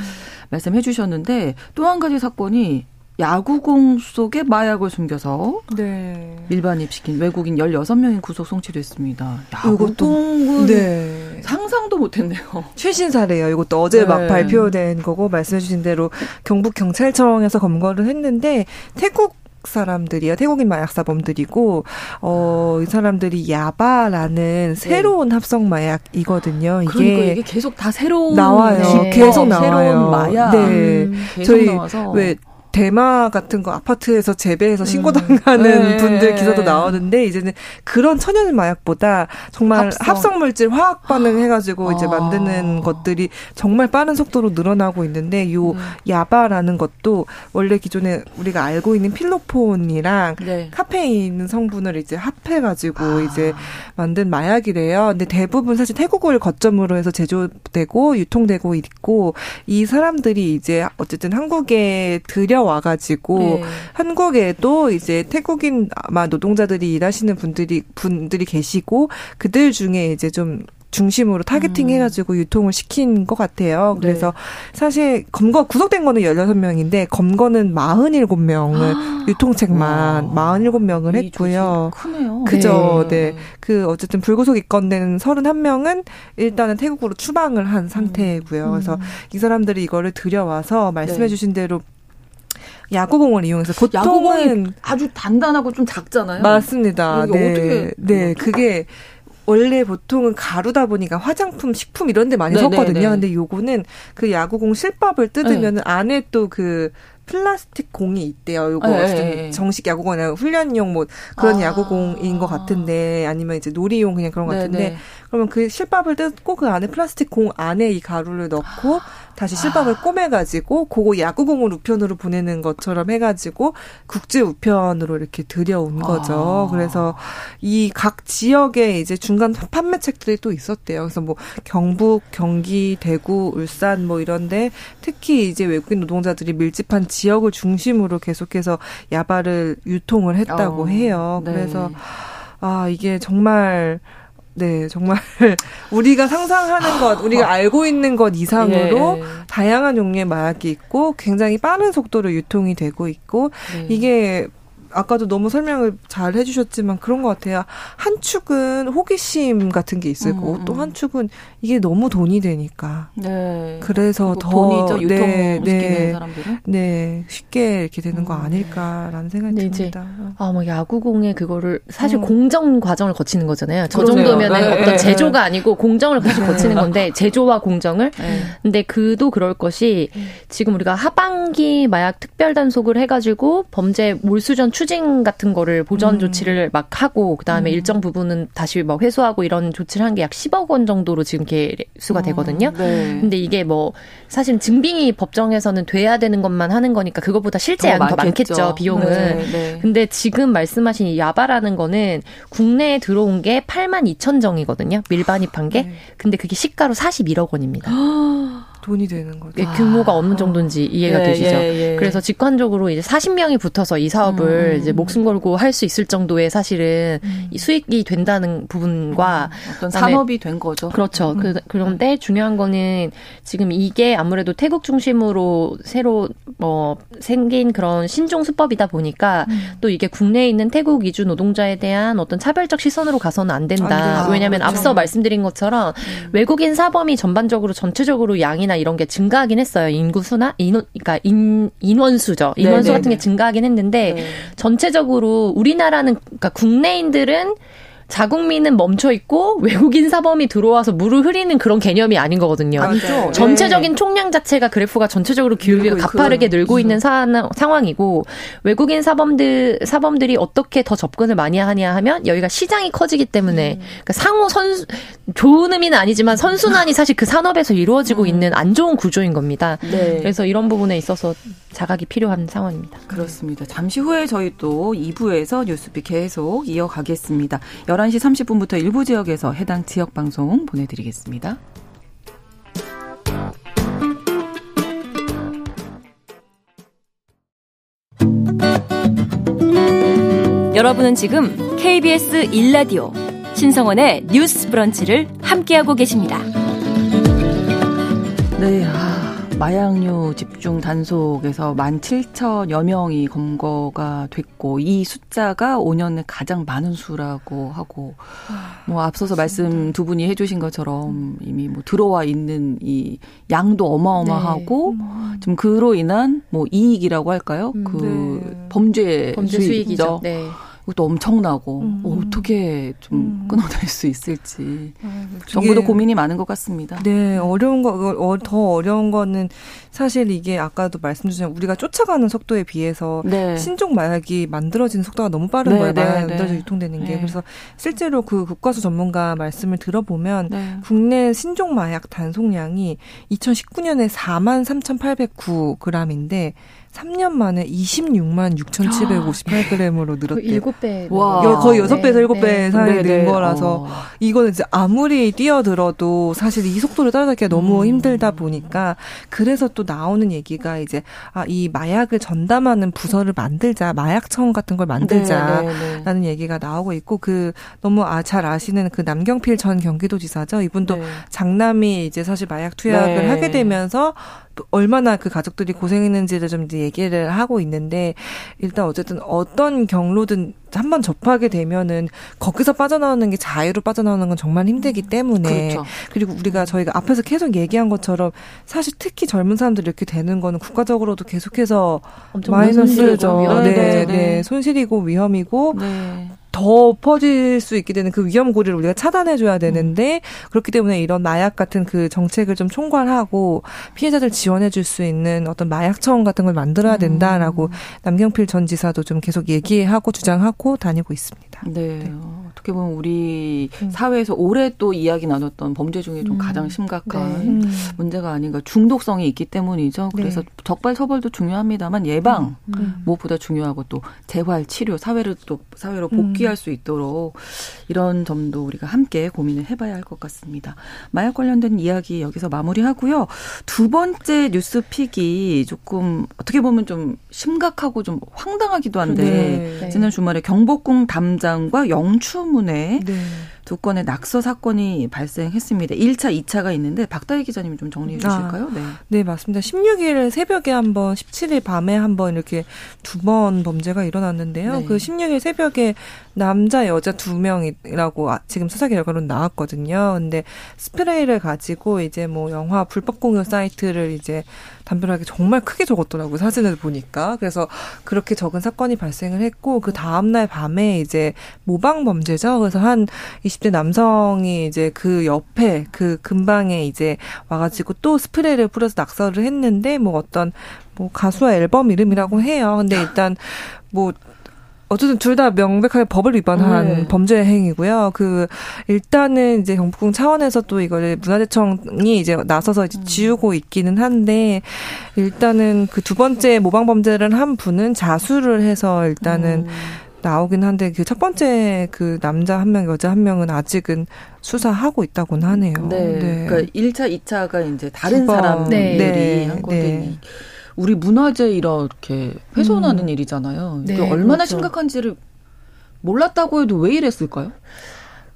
말씀해 주셨는데 또 한 가지 사건이 야구공 속에 마약을 숨겨서 네. 일반 입시킨 외국인 16명이 구속 송치됐습니다. 야구공은 네. 상상도 못했네요. 최신 사례예요. 이것도 어제 네. 막 발표된 거고 말씀해 주신 대로 경북 경찰청에서 검거를 했는데 태국 사람들이요. 태국인 마약사범들이고, 어, 이 사람들이 야바라는 네. 새로운 합성 마약이거든요. 이게, 그러니까 이게 계속 다 새로운. 나와요. 네. 계속 나와요. 새로운 마약. 네. 음, 저희 나와서. 왜 대마 같은 거 아파트에서 재배해서 신고 당하는 음. 분들 기사도 나오는데 이제는 그런 천연 마약보다 정말 합성, 물질 화학 반응 해가지고 아. 이제 만드는 것들이 정말 빠른 속도로 늘어나고 있는데 요 음. 야바라는 것도 원래 기존에 우리가 알고 있는 필로폰이랑 네. 카페인 성분을 이제 합해가지고 아. 이제 만든 마약이래요. 근데 대부분 사실 태국을 거점으로 해서 제조되고 유통되고 있고 이 사람들이 이제 어쨌든 한국에 들여 와가지고 네. 한국에도 이제 태국인 아마 노동자들이 일하시는 분들이 분들이 계시고 그들 중에 이제 좀 중심으로 targeting 음. 해가지고 유통을 시킨 것 같아요. 그래서 네. 사실 검거 구속된 거는 16명인데 검거는 47명을 아. 유통책만 와. 47명을 했고요. 크네요. 그죠. 네. 네. 그 어쨌든 불구속 입건된 31명은 일단은 태국으로 추방을 한 상태고요. 음. 그래서 이 사람들이 이거를 들여와서 말씀해 네. 주신 대로 야구공을 이용해서 보통은 야구공이 아주 단단하고 좀 작잖아요. 맞습니다. 네, 어떻게 네, 그게 원래 보통은 가루다 보니까 화장품, 식품 이런 데 많이 네네네. 섞거든요. 네, 네. 근데 요거는 그 야구공 실밥을 뜯으면 네. 안에 또그 플라스틱 공이 있대요. 요거 네. 정식 야구공이 아니라 훈련용 뭐 그런 아. 야구공인 것 같은데 아니면 이제 놀이용 그냥 그런 것 같은데 네네. 그러면 그 실밥을 뜯고 그 안에 플라스틱 공 안에 이 가루를 넣고 아. 다시 실밥을 아. 꼬매가지고 그거 야구공을 우편으로 보내는 것처럼 해가지고 국제 우편으로 이렇게 들여온 거죠. 아. 그래서 이 각 지역에 이제 중간 판매책들이 또 있었대요. 그래서 뭐 경북, 경기, 대구, 울산 뭐 이런데 특히 이제 외국인 노동자들이 밀집한 지역을 중심으로 계속해서 야바를 유통을 했다고 어. 해요. 네. 그래서 아 이게 정말 네, 정말 우리가 상상하는 것, 우리가 알고 있는 것 이상으로 예. 다양한 종류의 마약이 있고 굉장히 빠른 속도로 유통이 되고 있고 네. 이게 아까도 너무 설명을 잘 해주셨지만 그런 것 같아요. 한 축은 호기심 같은 게 있을 거고 음, 음. 또한 축은 이게 너무 돈이 되니까. 네. 그래서 더 돈이죠 유통 네, 네, 사람들은. 네, 쉽게 이렇게 되는 거 음. 아닐까라는 생각이 네, 듭니다. 아뭐 야구공에 그거를 사실 음. 공정 과정을 거치는 거잖아요. 저 정도면 네. 어떤 네. 제조가 아니고 공정을 같이 네. 거치는 건데 제조와 공정을. 네. 근데 그도 그럴 것이 지금 우리가 하반기 마약 특별 단속을 해가지고 범죄 몰수전 추징 같은 거를 보전 음. 조치를 막 하고 그다음에 음. 일정 부분은 다시 막 회수하고 이런 조치를 한 게 약 10억 원 정도로 지금 개수가 어, 되거든요. 어, 네. 근데 이게 뭐 사실 증빙이 법정에서는 돼야 되는 것만 하는 거니까 그것보다 실제 양이 더 많겠죠, 비용은. 네, 네. 근데 지금 말씀하신 이 야바라는 거는 국내에 들어온 게 8만 2천 정이거든요. 밀반입한 게. 네. 근데 그게 시가로 41억 원입니다. 돈이 되는 거죠. 예, 규모가 어느 정도인지 이해가 예, 되시죠? 예, 예. 그래서 직관적으로 이제 40명이 붙어서 이 사업을 음. 이제 목숨 걸고 할 수 있을 정도의 사실은 음. 이 수익이 된다는 부분과 음. 어떤 산업이 된 거죠. 그렇죠. 음. 그, 그런데 중요한 거는 지금 이게 아무래도 태국 중심으로 새로 뭐 생긴 그런 신종 수법이다 보니까 음. 또 이게 국내에 있는 태국 이주 노동자에 대한 어떤 차별적 시선으로 가서는 안 된다. 아, 왜냐하면 그렇죠. 앞서 말씀드린 것처럼 음. 외국인 사범이 전반적으로 전체적으로 양이나 이런 게 증가하긴 했어요. 인구 수나 인원 그러니까 인 인원수죠. 인원수 네네네. 같은 게 증가하긴 했는데 네. 전체적으로 우리나라는 그러니까 국내인들은 자국민은 멈춰 있고 외국인 사범이 들어와서 물을 흐리는 그런 개념이 아닌 거거든요. 아니죠. 전체적인 네. 총량 자체가 그래프가 전체적으로 기울기가 가파르게 늘고 음. 있는 사, 상황이고 외국인 사범들 사범들이 어떻게 더 접근을 많이 하냐 하면 여기가 시장이 커지기 때문에 음. 그러니까 상호 선 좋은 의미는 아니지만 선순환이 사실 그 산업에서 이루어지고 음. 있는 안 좋은 구조인 겁니다. 네. 그래서 이런 부분에 있어서 자각이 필요한 상황입니다. 그렇습니다. 잠시 후에 저희 또 2부에서 뉴스픽 계속 이어가겠습니다. 11시 30분부터 일부 지역에서 해당 지역 방송 보내드리겠습니다. 여러분은 지금 KBS 1라디오 신성원의 뉴스 브런치를 함께하고 계십니다. 네, 아, 마약류 집중 단속에서 17,000여 명이 검거가 됐고 이 숫자가 5년에 가장 많은 수라고 하고 뭐 앞서서 말씀 두 분이 해주신 것처럼 이미 뭐 들어와 있는 이 양도 어마어마하고 네. 음. 좀 그로 인한 뭐 이익이라고 할까요? 음, 그 네. 범죄, 범죄 수익이죠. 네. 그것도 엄청나고 음. 어, 떻게 좀 음. 끊어낼 수 있을지 아, 정부도 고민이 많은 것 같습니다. 네, 어려운 거, 어, 더 어려운 거는 사실 이게 아까도 말씀 주신 우리가 쫓아가는 속도에 비해서 네. 신종 마약이 만들어지는 속도가 너무 빠른 네, 거예요. 네, 마약 만들어져 네. 유통되는 게. 네. 그래서 실제로 그 국과수 전문가 말씀을 들어보면 네. 국내 신종 마약 단속량이 2019년에 4만 3,809g인데 3년 만에 26만 6,758g으로 늘었대요. 7배. 와. 거의 6배에서 7배 네. 사이 네. 는 거라서 어. 이거는 이제 아무리 뛰어들어도 사실 이 속도를 따라가기가 너무 음. 힘들다 보니까 그래서 또 나오는 얘기가 이제 아, 이 마약을 전담하는 부서를 만들자. 마약청 같은 걸 만들자라는 네, 네, 네. 얘기가 나오고 있고 그 너무 아, 잘 아시는 그 남경필 전 경기도지사죠. 이분도 네. 장남이 이제 사실 마약 투약을 하게 되면서 얼마나 그 가족들이 고생했는지를 좀 이제 얘기를 하고 있는데 일단 어쨌든 어떤 경로든 한번 접하게 되면은 거기서 빠져나오는 게 자유로 빠져나오는 건 정말 힘들기 음, 때문에 그렇죠. 그리고 우리가 저희가 앞에서 계속 얘기한 것처럼 사실 특히 젊은 사람들이 이렇게 되는 거는 국가적으로도 계속해서 마이너스죠. 네, 네, 네, 손실이고 위험이고 네. 더 퍼질 수 있게 되는 그 위험 고리를 우리가 차단해 줘야 되는데 음. 그렇기 때문에 이런 마약 같은 그 정책을 좀 총괄하고 피해자들 지원해 줄 수 있는 어떤 마약청 같은 걸 만들어야 음. 된다라고 음. 남경필 전 지사도 좀 계속 얘기하고 주장하고 다니고 있습니다. 네. 네. 어떻게 보면 우리 음. 사회에서 올해 또 이야기 나눴던 범죄 중에 좀 음. 가장 심각한 네. 음. 문제가 아닌가 중독성이 있기 때문이죠. 그래서 네. 적발 처벌도 중요합니다만 예방 무엇보다 중요하고 또 재활 치료 사회를 또 사회로 복귀 포기할 수 있도록 이런 점도 우리가 함께 고민을 해봐야 할 것 같습니다. 마약 관련된 이야기 여기서 마무리하고요. 두 번째 뉴스 픽이 조금 어떻게 보면 좀 심각하고 좀 황당하기도 한데 네. 지난 주말에 경복궁 담장과 영추문에 네. 두 건의 낙서 사건이 발생했습니다. 1차, 2차가 있는데 박다희 기자님 좀 정리해 주실까요? 아, 네. 네, 맞습니다. 16일 새벽에 한 번 17일 밤에 한 번 이렇게 두 번 범죄가 일어났는데요. 네. 그 16일 새벽에 남자, 여자 두 명이라고 아, 지금 수사 결과로 나왔거든요. 근데 스프레이를 가지고 이제 뭐 영화 불법 공유 사이트를 이제 담벼락에 정말 크게 적었더라고요. 사진을 보니까. 그래서 그렇게 적은 사건이 발생을 했고 그 다음 날 밤에 이제 모방 범죄죠. 그래서 한 20대 남성이 이제 그 옆에 그 근방에 이제 와가지고 또 스프레이를 뿌려서 낙서를 했는데 뭐 어떤 뭐 가수와 앨범 이름이라고 해요. 근데 일단 뭐 어쨌든 둘 다 명백하게 법을 위반한 네. 범죄 행위고요. 그 일단은 이제 경복궁 차원에서 또 이거를 문화재청이 이제 나서서 이제 음. 지우고 있기는 한데 일단은 그 두 번째 모방 범죄를 한 분은 자수를 해서 일단은 음. 나오긴 한데 그 첫 번째 그 남자 한 명, 여자 한 명은 아직은 수사하고 있다고는 하네요. 네. 네. 그러니까 1차, 2차가 이제 다른 사람들이 네. 한 건데 네. 우리 문화재 이렇게 훼손하는 음. 일이잖아요. 이게 네, 얼마나 그렇죠. 심각한지를 몰랐다고 해도 왜 이랬을까요?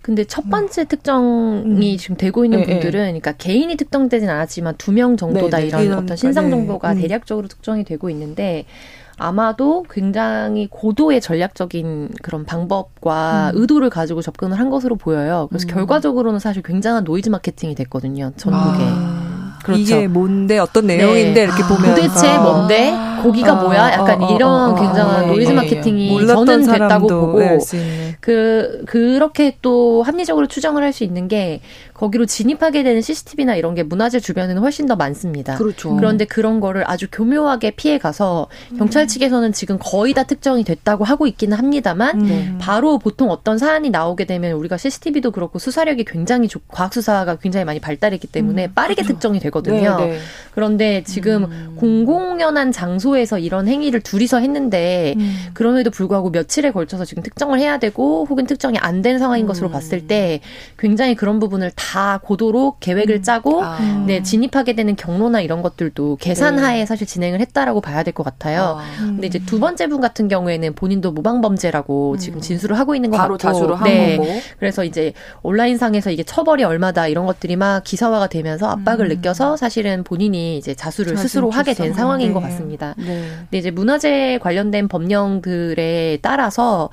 근데 첫 번째 음. 특정이 음. 지금 되고 있는 네, 분들은 네. 그러니까 개인이 특정되진 않았지만 두 명 정도다 네, 네. 이런 어떤 신상 네. 정보가 네. 대략적으로 특정이 되고 있는데 아마도 굉장히 고도의 전략적인 그런 방법과 음. 의도를 가지고 접근을 한 것으로 보여요. 그래서 음. 결과적으로는 사실 굉장한 노이즈 마케팅이 됐거든요. 전국에. 아. 그렇죠. 이게 뭔데 어떤 내용인데 네. 이렇게 아, 보면 도대체 뭔데 거기가 아, 뭐야 약간 어, 어, 이런 어, 굉장한 노이즈 마케팅이 저는 됐다고 보고 그 그렇게 또 합리적으로 추정을 할 수 있는 게 거기로 진입하게 되는 CCTV나 이런 게 문화재 주변에는 훨씬 더 많습니다. 그렇죠. 그런데 그런 거를 아주 교묘하게 피해 가서 경찰 측에서는 지금 거의 다 특정이 됐다고 하고 있기는 합니다만 음. 바로 보통 어떤 사안이 나오게 되면 우리가 CCTV도 그렇고 수사력이 굉장히 좋, 과학 수사가 굉장히 많이 발달했기 때문에 음. 빠르게 그렇죠. 특정이 되 거든요. 네, 네. 그런데 지금 음. 공공연한 장소에서 이런 행위를 둘이서 했는데 음. 그럼에도 불구하고 며칠에 걸쳐서 지금 특정을 해야 되고 혹은 특정이 안 된 상황인 것으로 음. 봤을 때 굉장히 그런 부분을 다다 고도로 계획을 음. 짜고 아. 네, 진입하게 되는 경로나 이런 것들도 계산하에 네. 사실 진행을 했다라고 봐야 될 것 같아요. 아. 근데 이제 두 번째 분 같은 경우에는 본인도 모방 범죄라고 음. 지금 진술을 하고 있는 것 바로 같고 자수를 한 네. 거고. 그래서 이제 온라인상에서 이게 처벌이 얼마다 이런 것들이 막 기사화가 되면서 압박을 음. 느껴서 사실은 본인이 이제 자수를 스스로 하게 된 상황인 네. 것 같습니다. 네. 근데 이제 문화재 관련된 법령들에 따라서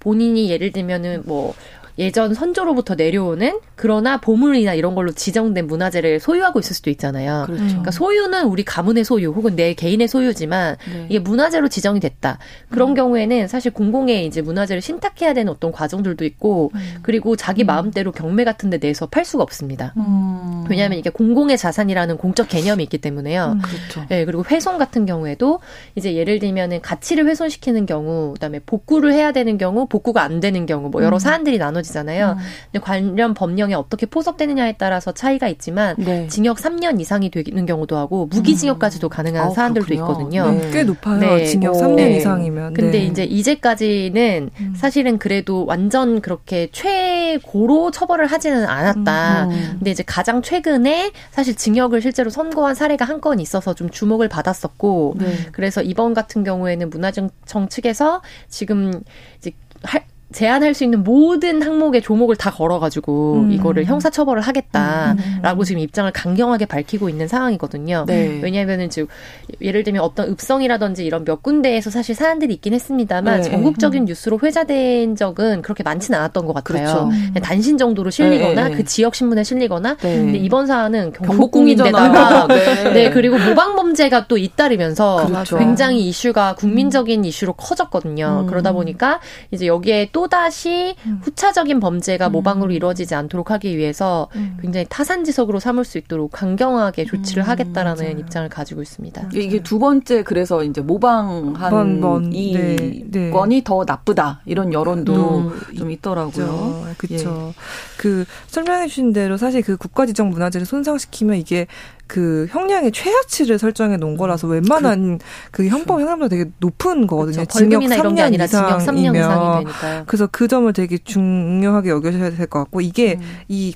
본인이 예를 들면은 뭐 예전 선조로부터 내려오는 그러나 보물이나 이런 걸로 지정된 문화재를 소유하고 있을 수도 있잖아요. 그렇죠. 그러니까 소유는 우리 가문의 소유 혹은 내 개인의 소유지만 네. 이게 문화재로 지정이 됐다. 그런 음. 경우에는 사실 공공의 이제 문화재를 신탁해야 되는 어떤 과정들도 있고 음. 그리고 자기 음. 마음대로 경매 같은 데 내서 팔 수가 없습니다. 음. 왜냐하면 이게 공공의 자산이라는 공적 개념이 있기 때문에요. 음. 그렇죠. 네, 그리고 훼손 같은 경우에도 이제 예를 들면은 가치를 훼손시키는 경우, 그다음에 복구를 해야 되는 경우, 복구가 안 되는 경우 뭐 여러 음. 사안들이 나눠지 것이잖아요. 음. 근데 관련 법령에 어떻게 포섭되느냐에 따라서 차이가 있지만 네. 징역 3년 이상이 되는 경우도 하고 무기징역까지도 음. 가능한 음. 사안들도 그렇군요. 있거든요. 네. 꽤 높아요. 네. 징역 3년 네. 이상이면. 근데 네. 이제 이제까지는 음. 사실은 그래도 완전 그렇게 최고로 처벌을 하지는 않았다. 음. 음. 근데 이제 가장 최근에 사실 징역을 실제로 선고한 사례가 한 건 있어서 좀 주목을 받았었고 네. 그래서 이번 같은 경우에는 문화정청 측에서 지금 이제 할 제한할 수 있는 모든 항목의 조목을 다 걸어가지고 음. 이거를 형사처벌을 하겠다라고 음, 음, 음. 지금 입장을 강경하게 밝히고 있는 상황이거든요. 네. 왜냐하면은 지금 예를 들면 어떤 읍성이라든지 이런 몇 군데에서 사실 사안들이 있긴 했습니다만 네. 전국적인 음. 뉴스로 회자된 적은 그렇게 많지는 않았던 것 같아요. 그렇죠. 단신 정도로 실리거나 네. 그 지역 신문에 실리거나. 네. 근데 이번 사안은 경복궁인데다가 네. 네. 그리고 모방 범죄가 또 잇따르면서 그렇죠. 굉장히 이슈가 국민적인 이슈로 커졌거든요. 그러다 보니까 이제 여기에 또 또다시 음. 후차적인 범죄가 음. 모방으로 이루어지지 않도록 하기 위해서 음. 굉장히 타산지석으로 삼을 수 있도록 강경하게 조치를 음, 하겠다라는 맞아요. 입장을 가지고 있습니다. 이게 두 번째 그래서 이제 모방한 번, 번. 이 네, 네. 건이 더 나쁘다 이런 여론도 음. 좀 있더라고요. 그렇죠. 예. 그 설명해 주신 대로 사실 그 국가지정 문화재를 손상시키면 이게 그 형량의 최하치를 설정해 놓은 거라서 음. 웬만한 그, 그 형법 형량도 되게 높은 거거든요. 그렇죠. 징역 3년 이상 징역 3년 이상이 되니까요. 그래서 그 점을 되게 중요하게 여겨셔야 될 것 같고 이게 음. 이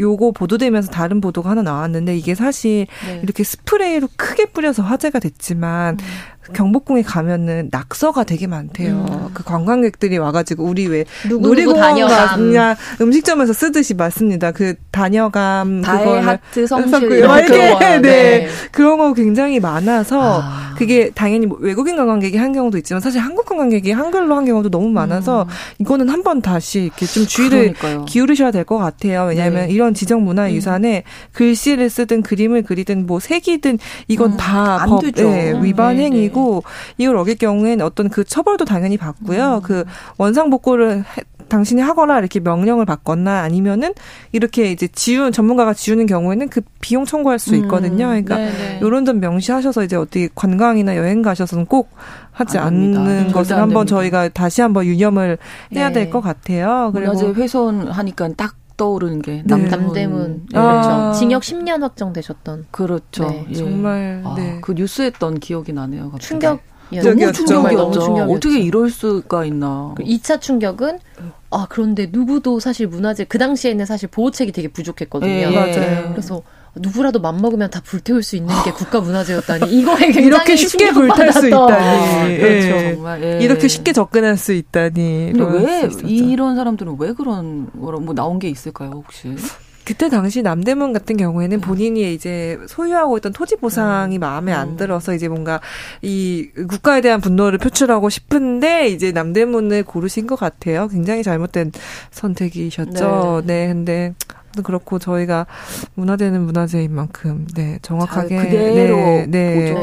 요거 보도되면서 다른 보도가 하나 나왔는데 이게 사실 네. 이렇게 스프레이로 크게 뿌려서 화제가 됐지만 음. 경복궁에 가면은 낙서가 되게 많대요. 음. 그 관광객들이 와가지고 우리 왜 놀이공원 가냐 음식점에서 쓰듯이 맞습니다. 그 다녀감 그거 하트 성실 이런 거 네. 네. 그런 거 굉장히 많아서 아. 그게 당연히 뭐 외국인 관광객이 한 경우도 있지만 사실 한국 관광객이 한글로 한 경우도 너무 많아서 음. 이거는 한 번 다시 이렇게 좀 주의를 그러니까요. 기울이셔야 될 것 같아요. 왜냐하면 네. 이런 지정 문화 유산에 음. 글씨를 쓰든 그림을 그리든 뭐 색이든 이건 음. 다법 네, 위반 네, 네. 행위고. 아니고 이걸 어길 경우에는 어떤 그 처벌도 당연히 받고요. 음. 그 원상 복구를 당신이 하거나 이렇게 명령을 받거나 아니면은 이렇게 이제 지운 전문가가 지우는 경우에는 그 비용 청구할 수 음. 있거든요. 그러니까 음, 이런 점 명시하셔서 이제 어떻게 관광이나 여행 가셔서는 꼭 하지 않는 것을 한번 저희가 다시 한번 유념을 해야 네. 될것 같아요. 그리고 문화재 훼손 하니까 딱 떠오르는 게 네. 남대문 네. 그렇죠. 아. 징역 10년 확정되셨던 그렇죠. 네. 예. 정말 아, 네. 그 뉴스했던 기억이 나네요. 갑자기. 충격 너무 충격이었죠. 어떻게 이럴 수가 있나. 2차 그 충격은 아 그런데 누구도 사실 문화재 그 당시에는 사실 보호책이 되게 부족했거든요. 예, 맞아요. 그래서 누구라도 맘먹으면 다 불태울 수 있는 게 국가 문화재였다니 이거에 굉장히 이렇게 쉽게 불탈 수 있다니 예. 그렇죠 정말 예. 이렇게 쉽게 접근할 수 있다니 근데 왜 이런 사람들은 왜 그런 거뭐 나온 게 있을까요 혹시 그때 당시 남대문 같은 경우에는 본인이 이제 소유하고 있던 토지 보상이 음. 마음에 안 음. 들어서 이제 뭔가 이 국가에 대한 분노를 표출하고 싶은데 이제 남대문을 고르신 것 같아요. 굉장히 잘못된 선택이셨죠. 네, 네 근데 그렇고 저희가 문화재는 문화재인 만큼 네 정확하게 그대로 네, 네,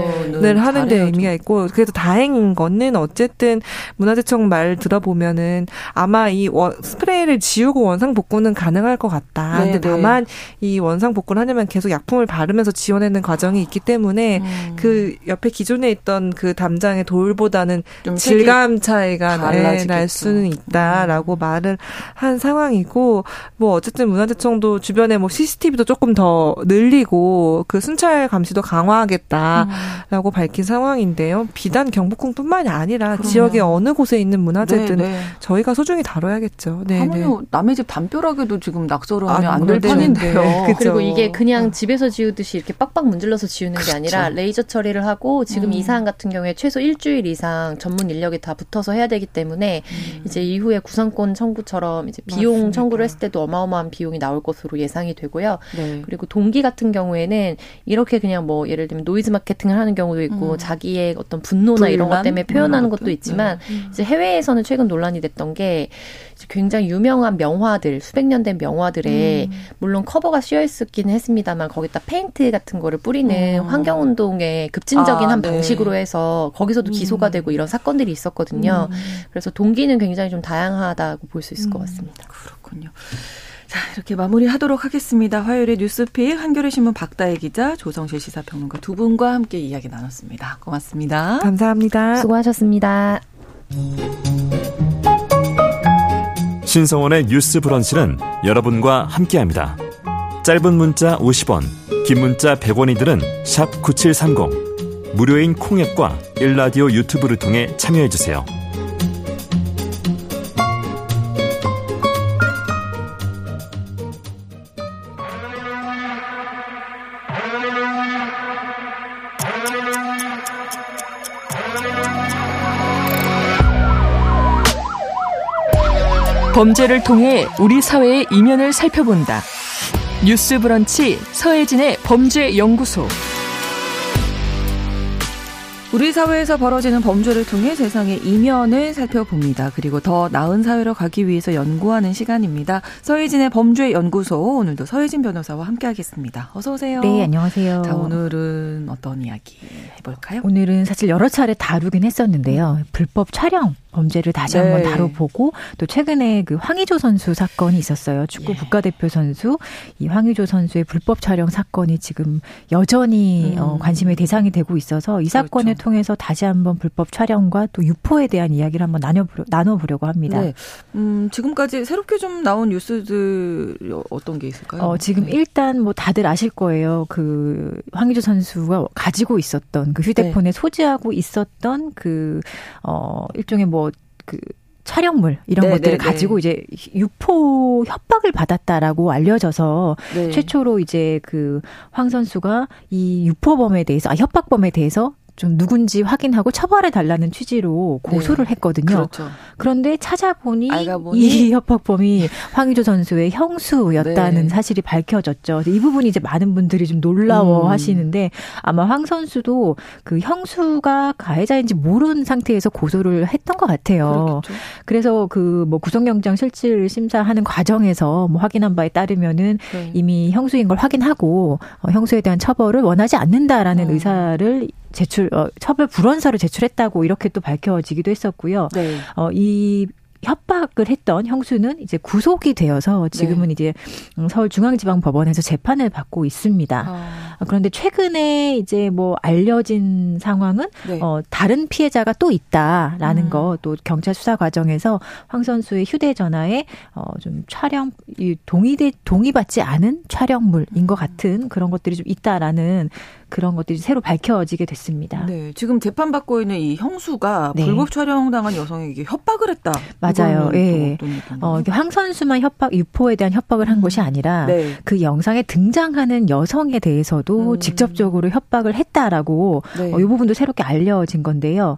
네 하는 데 의미가 있고 그래도 다행인 거는 어쨌든 문화재청 말 들어보면은 아마 이 원, 스프레이를 지우고 원상 복구는 가능할 것 같다. 네, 근데 네. 다만 이 원상 복구를 하려면 계속 약품을 바르면서 지원하는 과정이 있기 때문에 음. 그 옆에 기존에 있던 그 담장의 돌보다는 질감 차이가 네, 날 수는 있다라고 음. 말을 한 상황이고 뭐 어쨌든 문화재청 도 주변에 뭐 CCTV도 조금 더 늘리고 그 순찰 감시도 강화하겠다라고 음. 밝힌 상황인데요. 비단 경복궁뿐만이 아니라 그러면. 지역의 어느 곳에 있는 문화재든 네, 네. 저희가 소중히 다뤄야겠죠. 네, 하물며 네. 남의 집 담벼락에도 지금 낙서를 하면 아, 안될 판인데요. 네. 그리고 이게 그냥 집에서 지우듯이 이렇게 빡빡 문질러서 지우는 그렇죠. 게 아니라 레이저 처리를 하고 지금 음. 이 사안 같은 경우에 최소 일주일 이상 전문 인력이 다 붙어서 해야 되기 때문에 음. 이제 이후에 구상권 청구처럼 이제 비용 맞습니다. 청구를 했을 때도 어마어마한 비용이 나올 것으로 예상이 되고요. 네. 그리고 동기 같은 경우에는 이렇게 그냥 뭐 예를 들면 노이즈 마케팅을 하는 경우도 있고 음. 자기의 어떤 분노나 불만? 이런 것 때문에 표현하는 것도 있지만 네. 음. 이제 해외에서는 최근 논란이 됐던 게 굉장히 유명한 명화들 수백 년 된 명화들에 음. 물론 커버가 씌어 있었기는 했습니다만 거기다 페인트 같은 거를 뿌리는 음. 환경 운동의 급진적인 아, 한 네. 방식으로 해서 거기서도 기소가 음. 되고 이런 사건들이 있었거든요. 음. 그래서 동기는 굉장히 좀 다양하다고 볼 수 있을 것 음. 같습니다. 그렇군요. 자, 이렇게 마무리하도록 하겠습니다. 화요일의 뉴스픽 한겨레 신문 박다혜 기자, 조성실 시사평론가 두 분과 함께 이야기 나눴습니다. 고맙습니다. 감사합니다. 수고하셨습니다. 신성원의 뉴스 브런치는 여러분과 함께합니다. 짧은 문자 50원, 긴 문자 100원이들은 9730. 무료인 콩앱과 일라디오 유튜브를 통해 참여해 주세요. 범죄를 통해 우리 사회의 이면을 살펴본다. 뉴스 브런치 서혜진의 범죄 연구소. 우리 사회에서 벌어지는 범죄를 통해 세상의 이면을 살펴봅니다. 그리고 더 나은 사회로 가기 위해서 연구하는 시간입니다. 서혜진의 범죄 연구소 오늘도 서혜진 변호사와 함께하겠습니다. 어서 오세요. 네, 안녕하세요. 자, 오늘은 어떤 이야기 해볼까요? 오늘은 사실 여러 차례 다루긴 했었는데요. 불법 촬영 범죄를 다시 네. 한번 다뤄보고 또 최근에 그 황의조 선수 사건이 있었어요. 축구 예. 국가대표 선수 이 황의조 선수의 불법 촬영 사건이 지금 여전히 음. 어, 관심의 대상이 되고 있어서 이 사건을 그렇죠. 통해서 다시 한번 불법 촬영과 또 유포에 대한 이야기를 한번 나눠보려, 나눠보려고 합니다. 네. 음, 지금까지 새롭게 좀 나온 뉴스들 어떤 게 있을까요? 어, 지금 네. 일단 뭐 다들 아실 거예요. 그 황의조 선수가 가지고 있었던 그 휴대폰에 네. 소지하고 있었던 그 어, 일종의 뭐 그 촬영물 이런 네, 것들을 네, 네, 가지고 이제 유포 협박을 받았다라고 알려져서 네. 최초로 이제 그 황 선수가 이 유포범에 대해서 아 협박범에 대해서 좀 누군지 확인하고 처벌해 달라는 취지로 고소를 네. 했거든요. 그렇죠. 그런데 찾아보니 이 협박범이 황희조 선수의 형수였다는 네. 사실이 밝혀졌죠. 이 부분이 이제 많은 분들이 좀 놀라워 음. 하시는데 아마 황 선수도 그 형수가 가해자인지 모르는 상태에서 고소를 했던 것 같아요. 그렇겠죠. 그래서 그 뭐 구속영장 실질 심사하는 과정에서 뭐 확인한 바에 따르면은 네. 이미 형수인 걸 확인하고 어, 형수에 대한 처벌을 원하지 않는다라는 음. 의사를 제출 어, 처벌 불원서를 제출했다고 이렇게 또 밝혀지기도 했었고요. 네. 어, 이 협박을 했던 형수는 이제 구속이 되어서 지금은 네. 이제 서울중앙지방법원에서 재판을 받고 있습니다. 아. 그런데 최근에 이제 뭐 알려진 상황은 네. 어, 다른 피해자가 또 있다라는 음. 거또 경찰 수사 과정에서 황 선수의 휴대전화에 어, 좀 촬영 이 동의돼 동의받지 않은 촬영물인 것 같은 그런 것들이 좀 있다라는 그런 것들이 새로 밝혀지게 됐습니다. 네, 지금 재판 받고 있는 이 형수가 네. 불법 촬영당한 여성에게 협박을 했다. 맞아요. 예. 어, 황 선수만 협박 유포에 대한 협박을 한 음. 것이 아니라 네. 그 영상에 등장하는 여성에 대해서도 음. 직접적으로 협박을 했다라고 네. 어, 이 부분도 새롭게 알려진 건데요.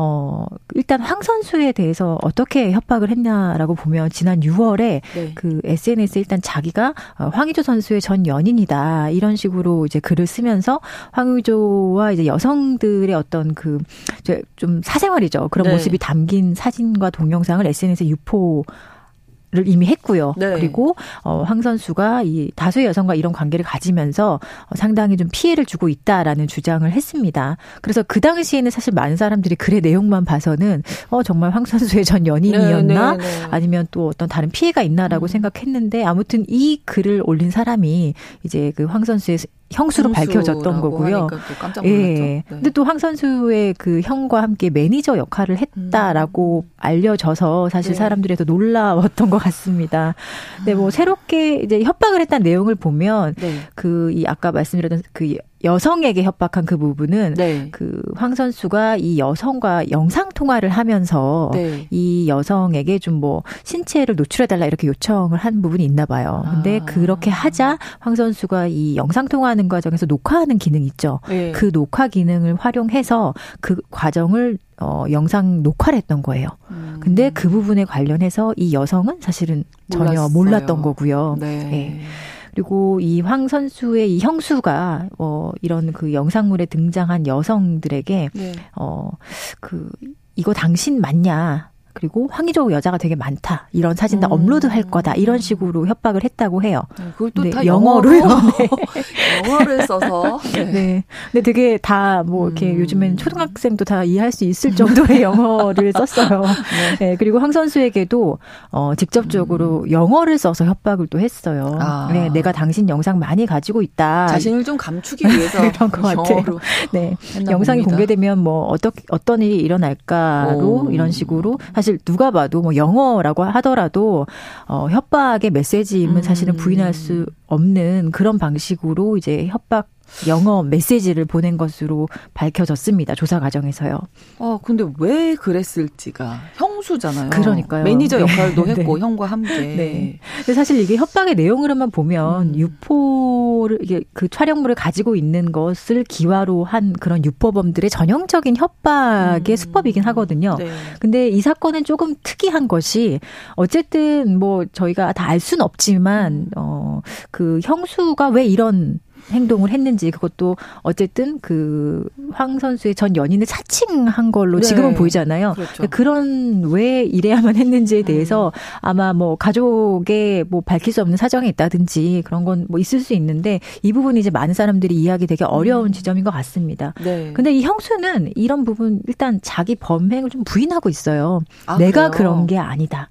어, 일단 황 선수에 대해서 어떻게 협박을 했냐라고 보면 지난 6월에 네. 그 SNS에 일단 자기가 어, 황의조 선수의 전 연인이다 이런 식으로 이제 글을 쓰면서 황의조와 이제 여성들의 어떤 그 좀 사생활이죠 그런 네. 모습이 담긴 사진과 동영상을 SNS에 유포 를 이미 했고요. 네. 그리고 어, 황 선수가 이 다수의 여성과 이런 관계를 가지면서 어, 상당히 좀 피해를 주고 있다라는 주장을 했습니다. 그래서 그 당시에는 사실 많은 사람들이 글의 내용만 봐서는 어 정말 황 선수의 전 연인이었나 네, 네, 네. 아니면 또 어떤 다른 피해가 있나라고 음. 생각했는데 아무튼 이 글을 올린 사람이 이제 그 황 선수의 형수로 밝혀졌던 거고요. 예. 네. 근데 또 황 선수의 그 형과 함께 매니저 역할을 했다라고 음. 알려져서 사실 네. 사람들이 더 놀라웠던 것 같습니다. 근데 뭐 아. 새롭게 이제 협박을 했다는 내용을 보면 네. 그이 아까 말씀드렸던 그 여성에게 협박한 그 부분은 네. 그황 선수가 이 여성과 영상 통화를 하면서 네. 이 여성에게 좀 뭐 신체를 노출해 달라 이렇게 요청을 한 부분이 있나 봐요. 근데 아. 그렇게 하자 황 선수가 이 영상 통화하는 과정에서 녹화하는 기능 있죠. 네. 그 녹화 기능을 활용해서 그 과정을 어, 영상 녹화를 했던 거예요. 음. 근데 그 부분에 관련해서 이 여성은 사실은 전혀 몰랐어요. 몰랐던 거고요. 네. 네. 그리고 이 황 선수의 이 형수가 어 이런 그 영상물에 등장한 여성들에게 네. 어그 이거 당신 맞냐? 그리고 황희조 여자가 되게 많다. 이런 사진 다 음. 업로드할 거다. 이런 식으로 협박을 했다고 해요. 네, 그걸 또다 네, 영어로요. 네. 영어를 써서. 네. 네. 근데 되게 다 뭐 이렇게 음. 요즘엔 초등학생도 다 이해할 수 있을 정도의 영어를 썼어요. 네. 네. 그리고 황 선수에게도 어 직접적으로 음. 영어를 써서 협박을 또 했어요. 아. 네, 내가 당신 영상 많이 가지고 있다. 자신을 좀 감추기 위해서 그런 것 같아요. 네. 영상이 봅니다. 공개되면 뭐 어떤 어떤 일이 일어날까로 오. 이런 식으로 사실 사실 누가 봐도 뭐 영어라고 하더라도 어 협박의 메시지임은 음. 사실은 부인할 수 없는 그런 방식으로 이제 협박 영어 메시지를 보낸 것으로 밝혀졌습니다. 조사 과정에서요. 어, 근데 왜 그랬을지가 형수잖아요. 그러니까요. 매니저 네. 역할도 네. 했고 네. 형과 함께. 네. 근데 사실 이게 협박의 내용으로만 보면 음. 유포를 이게 그 촬영물을 가지고 있는 것을 기화로 한 그런 유포범들의 전형적인 협박의 음. 수법이긴 하거든요. 네. 근데 이 사건은 조금 특이한 것이 어쨌든 뭐 저희가 다 알 수는 없지만 어 그 형수가 왜 이런 행동을 했는지 그것도 어쨌든 그 황 선수의 전 연인을 사칭한 걸로 네. 지금은 보이잖아요. 그렇죠. 그런 왜 이래야만 했는지에 대해서 음. 아마 뭐 가족의 뭐 밝힐 수 없는 사정이 있다든지 그런 건 뭐 있을 수 있는데 이 부분이 이제 많은 사람들이 이해하기 되게 어려운 음. 지점인 것 같습니다. 네. 근데 이 형수는 이런 부분 일단 자기 범행을 좀 부인하고 있어요. 아, 내가 그래요? 그런 게 아니다.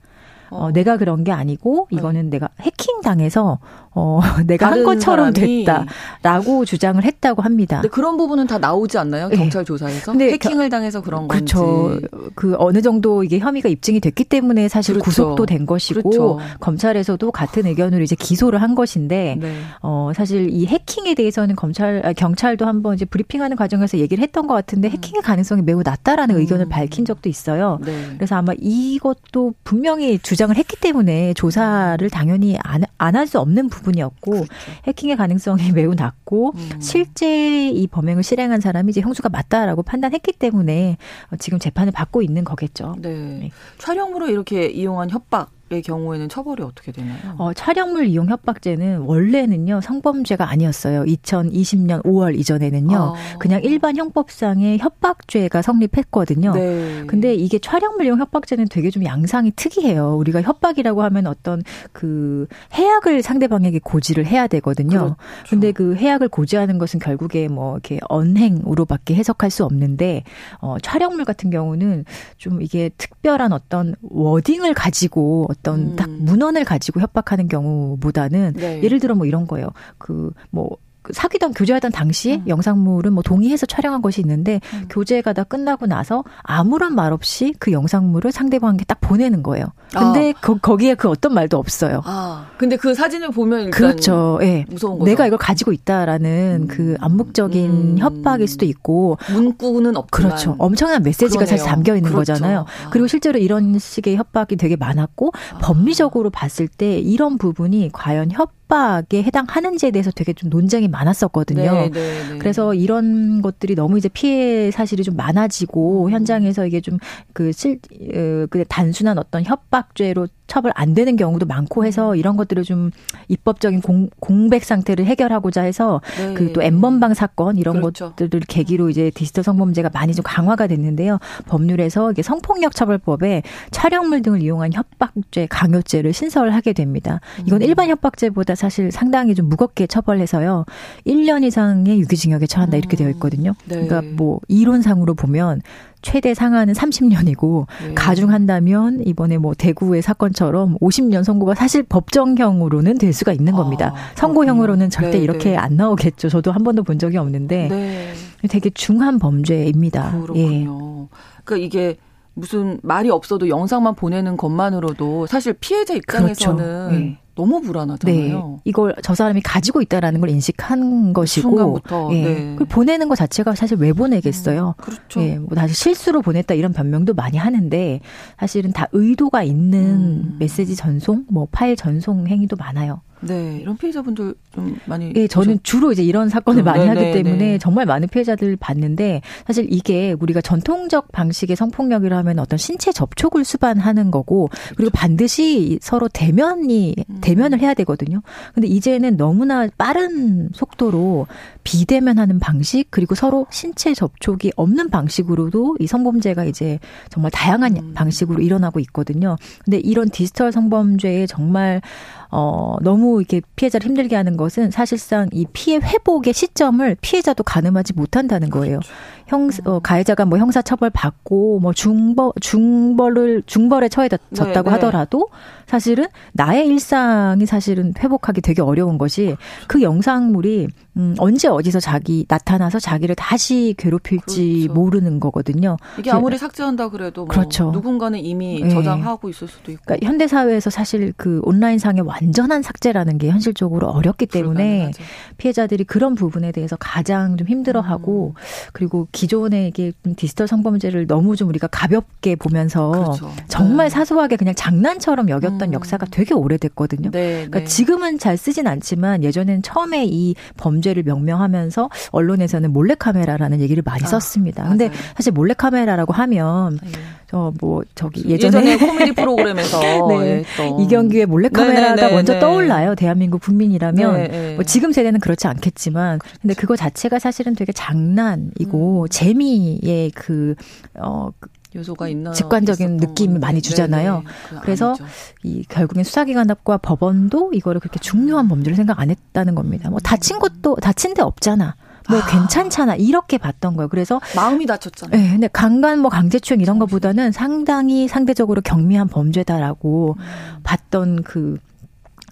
어, 어, 내가 그런 게 아니고 네. 이거는 네. 내가 해킹 당해서 어, 내가 한 것처럼 됐다라고 주장을 했다고 합니다. 근데 그런 부분은 다 나오지 않나요? 네. 경찰 조사에서? 근데 해킹을 당해서 그런 건지. 그렇죠. 그 어느 정도 이게 혐의가 입증이 됐기 때문에 사실 그렇죠. 구속도 된 것이고 그렇죠. 검찰에서도 같은 의견으로 이제 기소를 한 것인데 네. 어, 사실 이 해킹에 대해서는 검찰 아, 경찰도 한번 이제 브리핑하는 과정에서 얘기를 했던 것 같은데 음. 해킹의 가능성이 매우 낮다라는 음. 의견을 밝힌 적도 있어요. 네. 그래서 아마 이것도 분명히 주 주장을 했기 때문에 조사를 당연히 안 안 할 수 없는 부분 이었고 그렇죠. 해킹의 가능성이 매우 낮고 음. 실제 이 범행을 실행한 사람이 이제 형수가 맞다라고 판단했기 때문에 지금 재판을 받고 있는 거겠죠. 네. 네. 촬영으로 이렇게 이용한 협박 의 경우에는 처벌이 어떻게 되나요? 어, 촬영물 이용 협박죄는 원래는요 성범죄가 아니었어요. 2020년 5월 이전에는요 아. 그냥 일반 형법상의 협박죄가 성립했거든요. 네. 근데 이게 촬영물 이용 협박죄는 되게 좀 양상이 특이해요. 우리가 협박이라고 하면 어떤 그 해악을 상대방에게 고지를 해야 되거든요. 그렇죠. 근데 그 해악을 고지하는 것은 결국에 뭐 이렇게 언행으로밖에 해석할 수 없는데 어, 촬영물 같은 경우는 좀 이게 특별한 어떤 워딩을 가지고 어떤 음. 딱 문헌을 가지고 협박하는 경우보다는 네. 예를 들어 뭐 이런 거예요. 그뭐 사귀던 교제하던 당시 음. 영상물은 뭐 동의해서 촬영한 것이 있는데 음. 교제가 다 끝나고 나서 아무런 말 없이 그 영상물을 상대방에게 딱 보내는 거예요. 근데 아. 거, 거기에 그 어떤 말도 없어요. 아. 근데 그 사진을 보면 그렇죠. 예. 네. 무서운 거죠. 내가 이걸 가지고 있다라는 음. 그 암묵적인 음. 협박일 수도 있고 문구는 없지만 그렇죠. 엄청난 메시지가 그러네요. 사실 담겨 있는 그렇죠. 거잖아요. 아. 그리고 실제로 이런 식의 협박이 되게 많았고 아. 법리적으로 봤을 때 이런 부분이 과연 협 협박에 해당하는지에 대해서 되게 좀 논쟁이 많았었거든요. 네, 네, 네. 그래서 이런 것들이 너무 이제 피해 사실이 좀 많아지고 음. 현장에서 이게 좀그 실, 어, 그 단순한 어떤 협박죄로 처벌 안 되는 경우도 많고 해서 음. 이런 것 들을 좀 입법적인 공, 공백 상태를 해결하고자 해서 네. 그또 엠번방 사건 이런 그렇죠. 것들을 계기로 이제 디지털 성범죄가 많이 좀 강화가 됐는데요. 법률에서 이게 성폭력 처벌법에 촬영물 등을 이용한 협박죄, 강요죄를 신설하게 됩니다. 이건 음. 일반 협박죄보다 사실 상당히 좀 무겁게 처벌해서요. 1년 이상의 유기징역에 처한다 이렇게 되어 있거든요. 네. 그러니까 뭐 이론상으로 보면 최대 상한은 30년이고 네. 가중한다면 이번에 뭐 대구의 사건처럼 50년 선고가 사실 법정형으로는 될 수가 있는 겁니다. 아, 선고형으로는 절대 네, 이렇게 네. 안 나오겠죠. 저도 한 번도 본 적이 없는데 네. 되게 중한 범죄입니다. 그렇군요. 예. 그러니까 이게 무슨 말이 없어도 영상만 보내는 것만으로도 사실 피해자 입장에서는 그렇죠. 네. 너무 불안하잖아요. 네. 이걸 저 사람이 가지고 있다라는 걸 인식한 것이고, 순간부터, 예. 네. 그 보내는 것 자체가 사실 왜 보내겠어요. 음, 그렇죠. 예, 뭐 다시 실수로 보냈다 이런 변명도 많이 하는데 사실은 다 의도가 있는 음. 메시지 전송, 뭐 파일 전송 행위도 많아요. 네, 이런 피해자분들 좀 많이. 예, 저는. 주로 이제 이런 사건을 음, 많이 네네, 하기 때문에 네. 정말 많은 피해자들 봤는데 사실 이게 우리가 전통적 방식의 성폭력이라 하면 어떤 신체 접촉을 수반하는 거고 그리고 반드시 서로 대면이 음. 대면을 해야 되거든요. 근데 이제는 너무나 빠른 속도로 비대면하는 방식 그리고 서로 신체 접촉이 없는 방식으로도 이 성범죄가 이제 정말 다양한 음. 방식으로 일어나고 있거든요. 근데 이런 디지털 성범죄에 정말 어, 너무 이렇게 피해자를 힘들게 하는 것은 사실상 이 피해 회복의 시점을 피해자도 가늠하지 못한다는 거예요. 그렇죠. 형, 어, 가해자가 뭐 형사 처벌 받고 뭐 중벌, 중벌을, 중벌에 처해졌다고 네, 네. 하더라도 사실은 나의 일상이 사실은 회복하기 되게 어려운 것이 그 영상물이 음, 언제 어디서 자기 나타나서 자기를 다시 괴롭힐지 그렇죠. 모르는 거거든요. 이게 아무리 삭제한다 그래도 뭐 그렇죠. 누군가는 이미 네. 저장하고 있을 수도 있고. 그러니까 현대 사회에서 사실 그 온라인 상의 완전한 삭제라는 게 현실적으로 어렵기 때문에 불가능하죠. 피해자들이 그런 부분에 대해서 가장 좀 힘들어하고 음. 그리고 기존의 이게 디지털 성범죄를 너무 좀 우리가 가볍게 보면서 그렇죠. 정말 네. 사소하게 그냥 장난처럼 여겼던 음. 역사가 되게 오래됐거든요. 네, 그러니까 네. 지금은 잘 쓰진 않지만 예전에는 처음에 이 범죄 범죄를 명명하면서 언론에서는 몰래카메라라는 얘기를 많이 아, 썼습니다. 근데 사실 몰래카메라라고 하면 네. 저뭐 저기 예전에, 예전에 코미디 프로그램에서 네. 이경규의 몰래카메라가 네네네, 먼저 네. 떠올라요. 대한민국 국민이라면. 뭐 지금 세대는 그렇지 않겠지만 그렇죠. 근데 그거 자체가 사실은 되게 장난이고 음. 재미의 그 어 요소가 있나 직관적인 느낌을 많이 주잖아요. 그 그래서 아니죠. 이 결국엔 수사기관과 법원도 이거를 그렇게 중요한 범죄를 생각 안 했다는 겁니다. 뭐 다친 것도 다친 데 없잖아. 뭐 아. 괜찮잖아 이렇게 봤던 거예요. 그래서 마음이 다쳤잖아요. 네, 근데 강간 뭐 강제추행 이런 것보다는 상당히 상대적으로 경미한 범죄다라고 음. 봤던 그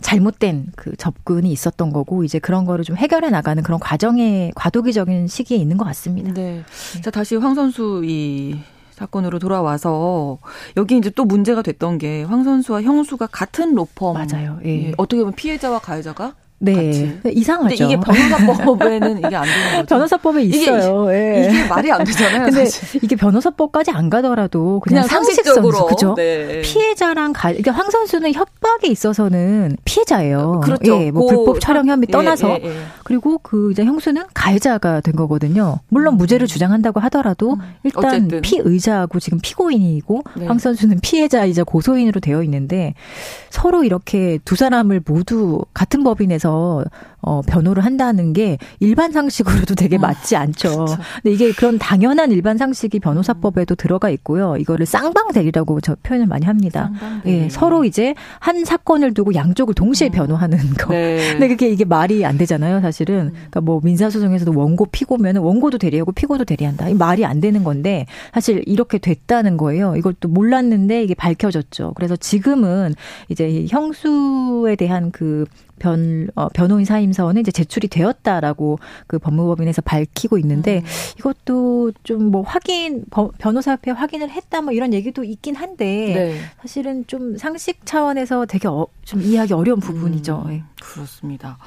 잘못된 그 접근이 있었던 거고 이제 그런 거를 좀 해결해 나가는 그런 과정의 과도기적인 시기에 있는 것 같습니다. 네. 네. 자 다시 황 선수 이 사건으로 돌아와서 여기 이제 또 문제가 됐던 게 황 선수와 형수가 같은 로펌 맞아요. 예. 예. 어떻게 보면 피해자와 가해자가 네. 같이. 이상하죠. 이게 변호사법에는 이게 안 되는 거죠. 변호사법에 있어요. 이게, 예. 이게 말이 안 되잖아요. 근데 사실. 이게 변호사법까지 안 가더라도 그냥, 그냥 상식적으로 그죠? 네. 피해자랑 가 그러니까 황 선수는 협박에 있어서는 피해자예요. 그렇죠. 예, 뭐 불법 촬영 혐의 예, 떠나서 예, 예, 그리고 그 이제 형수는 가해자가 된 거거든요. 물론 음. 무죄를 주장한다고 하더라도 음. 일단 어쨌든. 피의자하고 지금 피고인이고 네. 황 선수는 피해자이자 고소인으로 되어 있는데 서로 이렇게 두 사람을 모두 같은 법인에서 어, 변호를 한다는 게 일반 상식으로도 되게 아, 맞지 않죠. 근데 이게 그런 당연한 일반 상식이 변호사법에도 들어가 있고요. 이거를 쌍방 대리라고 저 표현을 많이 합니다. 예, 서로 이제 한 사건을 두고 양쪽을 동시에 어. 변호하는 거. 네. 근데 그게 이게 말이 안 되잖아요, 사실은. 음. 그러니까 뭐 민사소송에서도 원고 피고면은 원고도 대리하고 피고도 대리한다. 이 말이 안 되는 건데 사실 이렇게 됐다는 거예요. 이걸 또 몰랐는데 이게 밝혀졌죠. 그래서 지금은 이제 형수에 대한 그 변, 어, 변호인 사임서는 이제 제출이 되었다라고 그 법무법인에서 밝히고 있는데 음. 이것도 좀 뭐 확인, 변호사협회 확인을 했다 뭐 이런 얘기도 있긴 한데 네. 사실은 좀 상식 차원에서 되게 어, 좀 이해하기 어려운 부분이죠. 음. 네. 그렇습니다.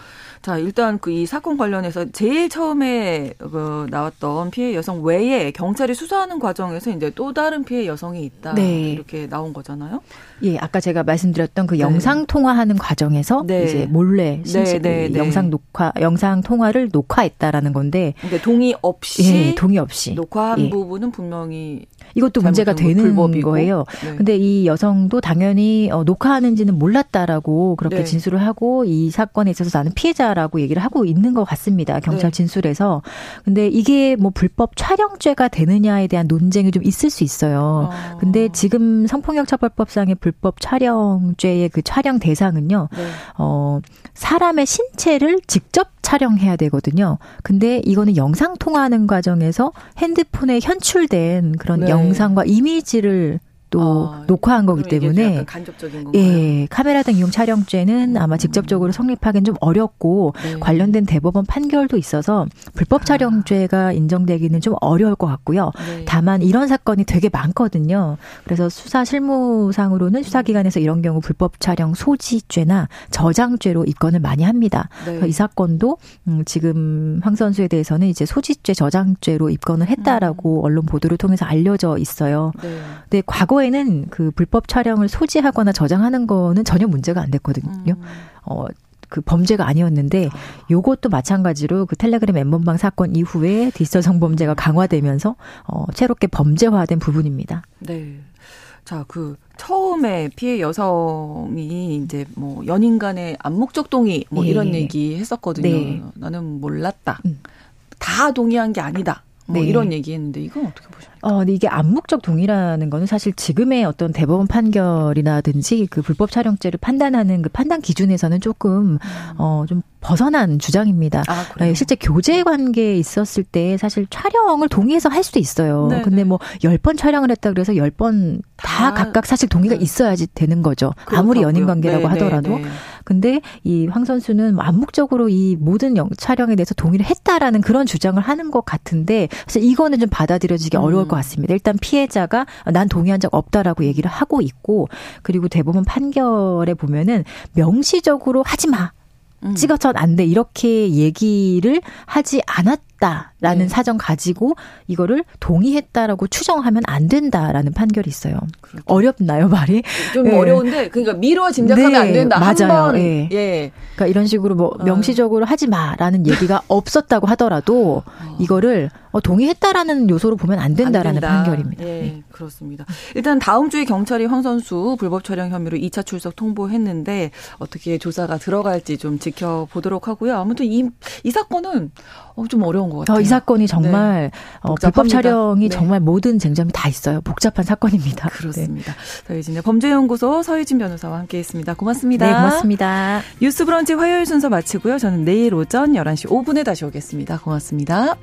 자, 일단 그 이 사건 관련해서 제일 처음에 그 나왔던 피해 여성 외에 경찰이 수사하는 과정에서 이제 또 다른 피해 여성이 있다. 네. 이렇게 나온 거잖아요. 예, 아까 제가 말씀드렸던 그 네. 영상 통화하는 과정에서 네. 이제 몰래 네, 네, 네, 영상 녹화 영상 통화를 녹화했다라는 건데 근데 동의 없이 예, 동의 없이 녹화한 예. 부분은 분명히 이것도 문제가 되는 불법이고. 거예요. 네. 근데 이 여성도 당연히 어, 녹화하는지는 몰랐다라고 그렇게 네. 진술을 하고 이 사건에 있어서 나는 피해자 라고 얘기를 하고 있는 것 같습니다. 경찰 네. 진술에서. 근데 이게 뭐 불법 촬영죄가 되느냐에 대한 논쟁이 좀 있을 수 있어요. 어. 근데 지금 성폭력처벌법상의 불법 촬영죄의 그 촬영 대상은요. 네. 어 사람의 신체를 직접 촬영해야 되거든요. 근데 이거는 영상 통화하는 과정에서 핸드폰에 현출된 그런 네. 영상과 이미지를 또 아, 녹화한 거기 때문에 예 카메라 등 이용 촬영죄는 아마 음. 직접적으로 성립하기는 좀 어렵고 네. 관련된 대법원 판결도 있어서 불법 아. 촬영죄가 인정되기는 좀 어려울 것 같고요. 네. 다만 이런 사건이 되게 많거든요. 그래서 수사 실무상으로는 수사기관에서 이런 경우 불법 촬영 소지죄나 저장죄로 입건을 많이 합니다. 네. 이 사건도 음, 지금 황 선수에 대해서는 이제 소지죄 저장죄로 입건을 했다라고 음. 언론 보도를 통해서 알려져 있어요. 네. 근데 과거 과거에는 그 불법 촬영을 소지하거나 저장하는 거는 전혀 문제가 안 됐거든요. 음. 어, 그 범죄가 아니었는데 요것도 마찬가지로 그 텔레그램 엠번방 사건 이후에 디지털 성범죄가 강화되면서 어 새롭게 범죄화된 부분입니다. 네. 자, 그 처음에 피해 여성이 이제 뭐 연인 간의 암묵적 동의 뭐 예. 이런 얘기 했었거든요. 네. 나는 몰랐다. 음. 다 동의한 게 아니다. 뭐 네. 이런 얘기했는데 이건 어떻게 보십니까? 어, 근데 이게 암묵적 동의라는 거는 사실 지금의 어떤 대법원 판결이라든지 그 불법 촬영죄를 판단하는 그 판단 기준에서는 조금 음. 어좀 벗어난 주장입니다. 아, 네, 실제 교제 관계에 있었을 때 사실 촬영을 동의해서 할 수도 있어요. 네네. 근데 뭐 열 번 촬영을 했다 그래서 열 번 다 각각 사실 동의가 네. 있어야지 되는 거죠. 그렇다고요. 아무리 연인 관계라고 네네. 하더라도. 네네. 근데 이 황 선수는 뭐 암묵적으로 이 모든 영, 촬영에 대해서 동의를 했다라는 그런 주장을 하는 것 같은데 사실 이거는 좀 받아들여지기 음. 어려울 것 같습니다. 일단 피해자가 난 동의한 적 없다라고 얘기를 하고 있고 그리고 대법원 판결에 보면은 명시적으로 하지 마. 음. 찍어선 안 돼. 이렇게 얘기를 하지 않았다라는 네. 사정 가지고 이거를 동의했다라고 추정하면 안 된다라는 판결이 있어요. 그렇죠. 어렵나요, 말이? 좀 네. 어려운데 그러니까 미뤄 짐작하면 네. 안 된다. 맞아요. 예. 예. 그러니까 이런 식으로 뭐 어. 명시적으로 하지 마라는 얘기가 없었다고 하더라도 어. 이거를 어, 동의했다라는 요소로 보면 안 된다라는 안 된다. 판결입니다. 예, 네. 그렇습니다. 일단 다음 주에 경찰이 황 선수 불법 촬영 혐의로 2차 출석 통보했는데 어떻게 조사가 들어갈지 좀 지켜보도록 하고요. 아무튼 이, 이 사건은 어, 좀 어려운 것 같아요. 어, 이 사건이 정말 네. 어, 불법 촬영이 네. 정말 모든 쟁점이 다 있어요. 복잡한 사건입니다. 그렇습니다. 네. 저희 범죄연구소 서희진 변호사와 함께했습니다. 고맙습니다. 네, 고맙습니다. 뉴스브런치 화요일 순서 마치고요. 저는 내일 오전 11시 5분에 다시 오겠습니다. 고맙습니다.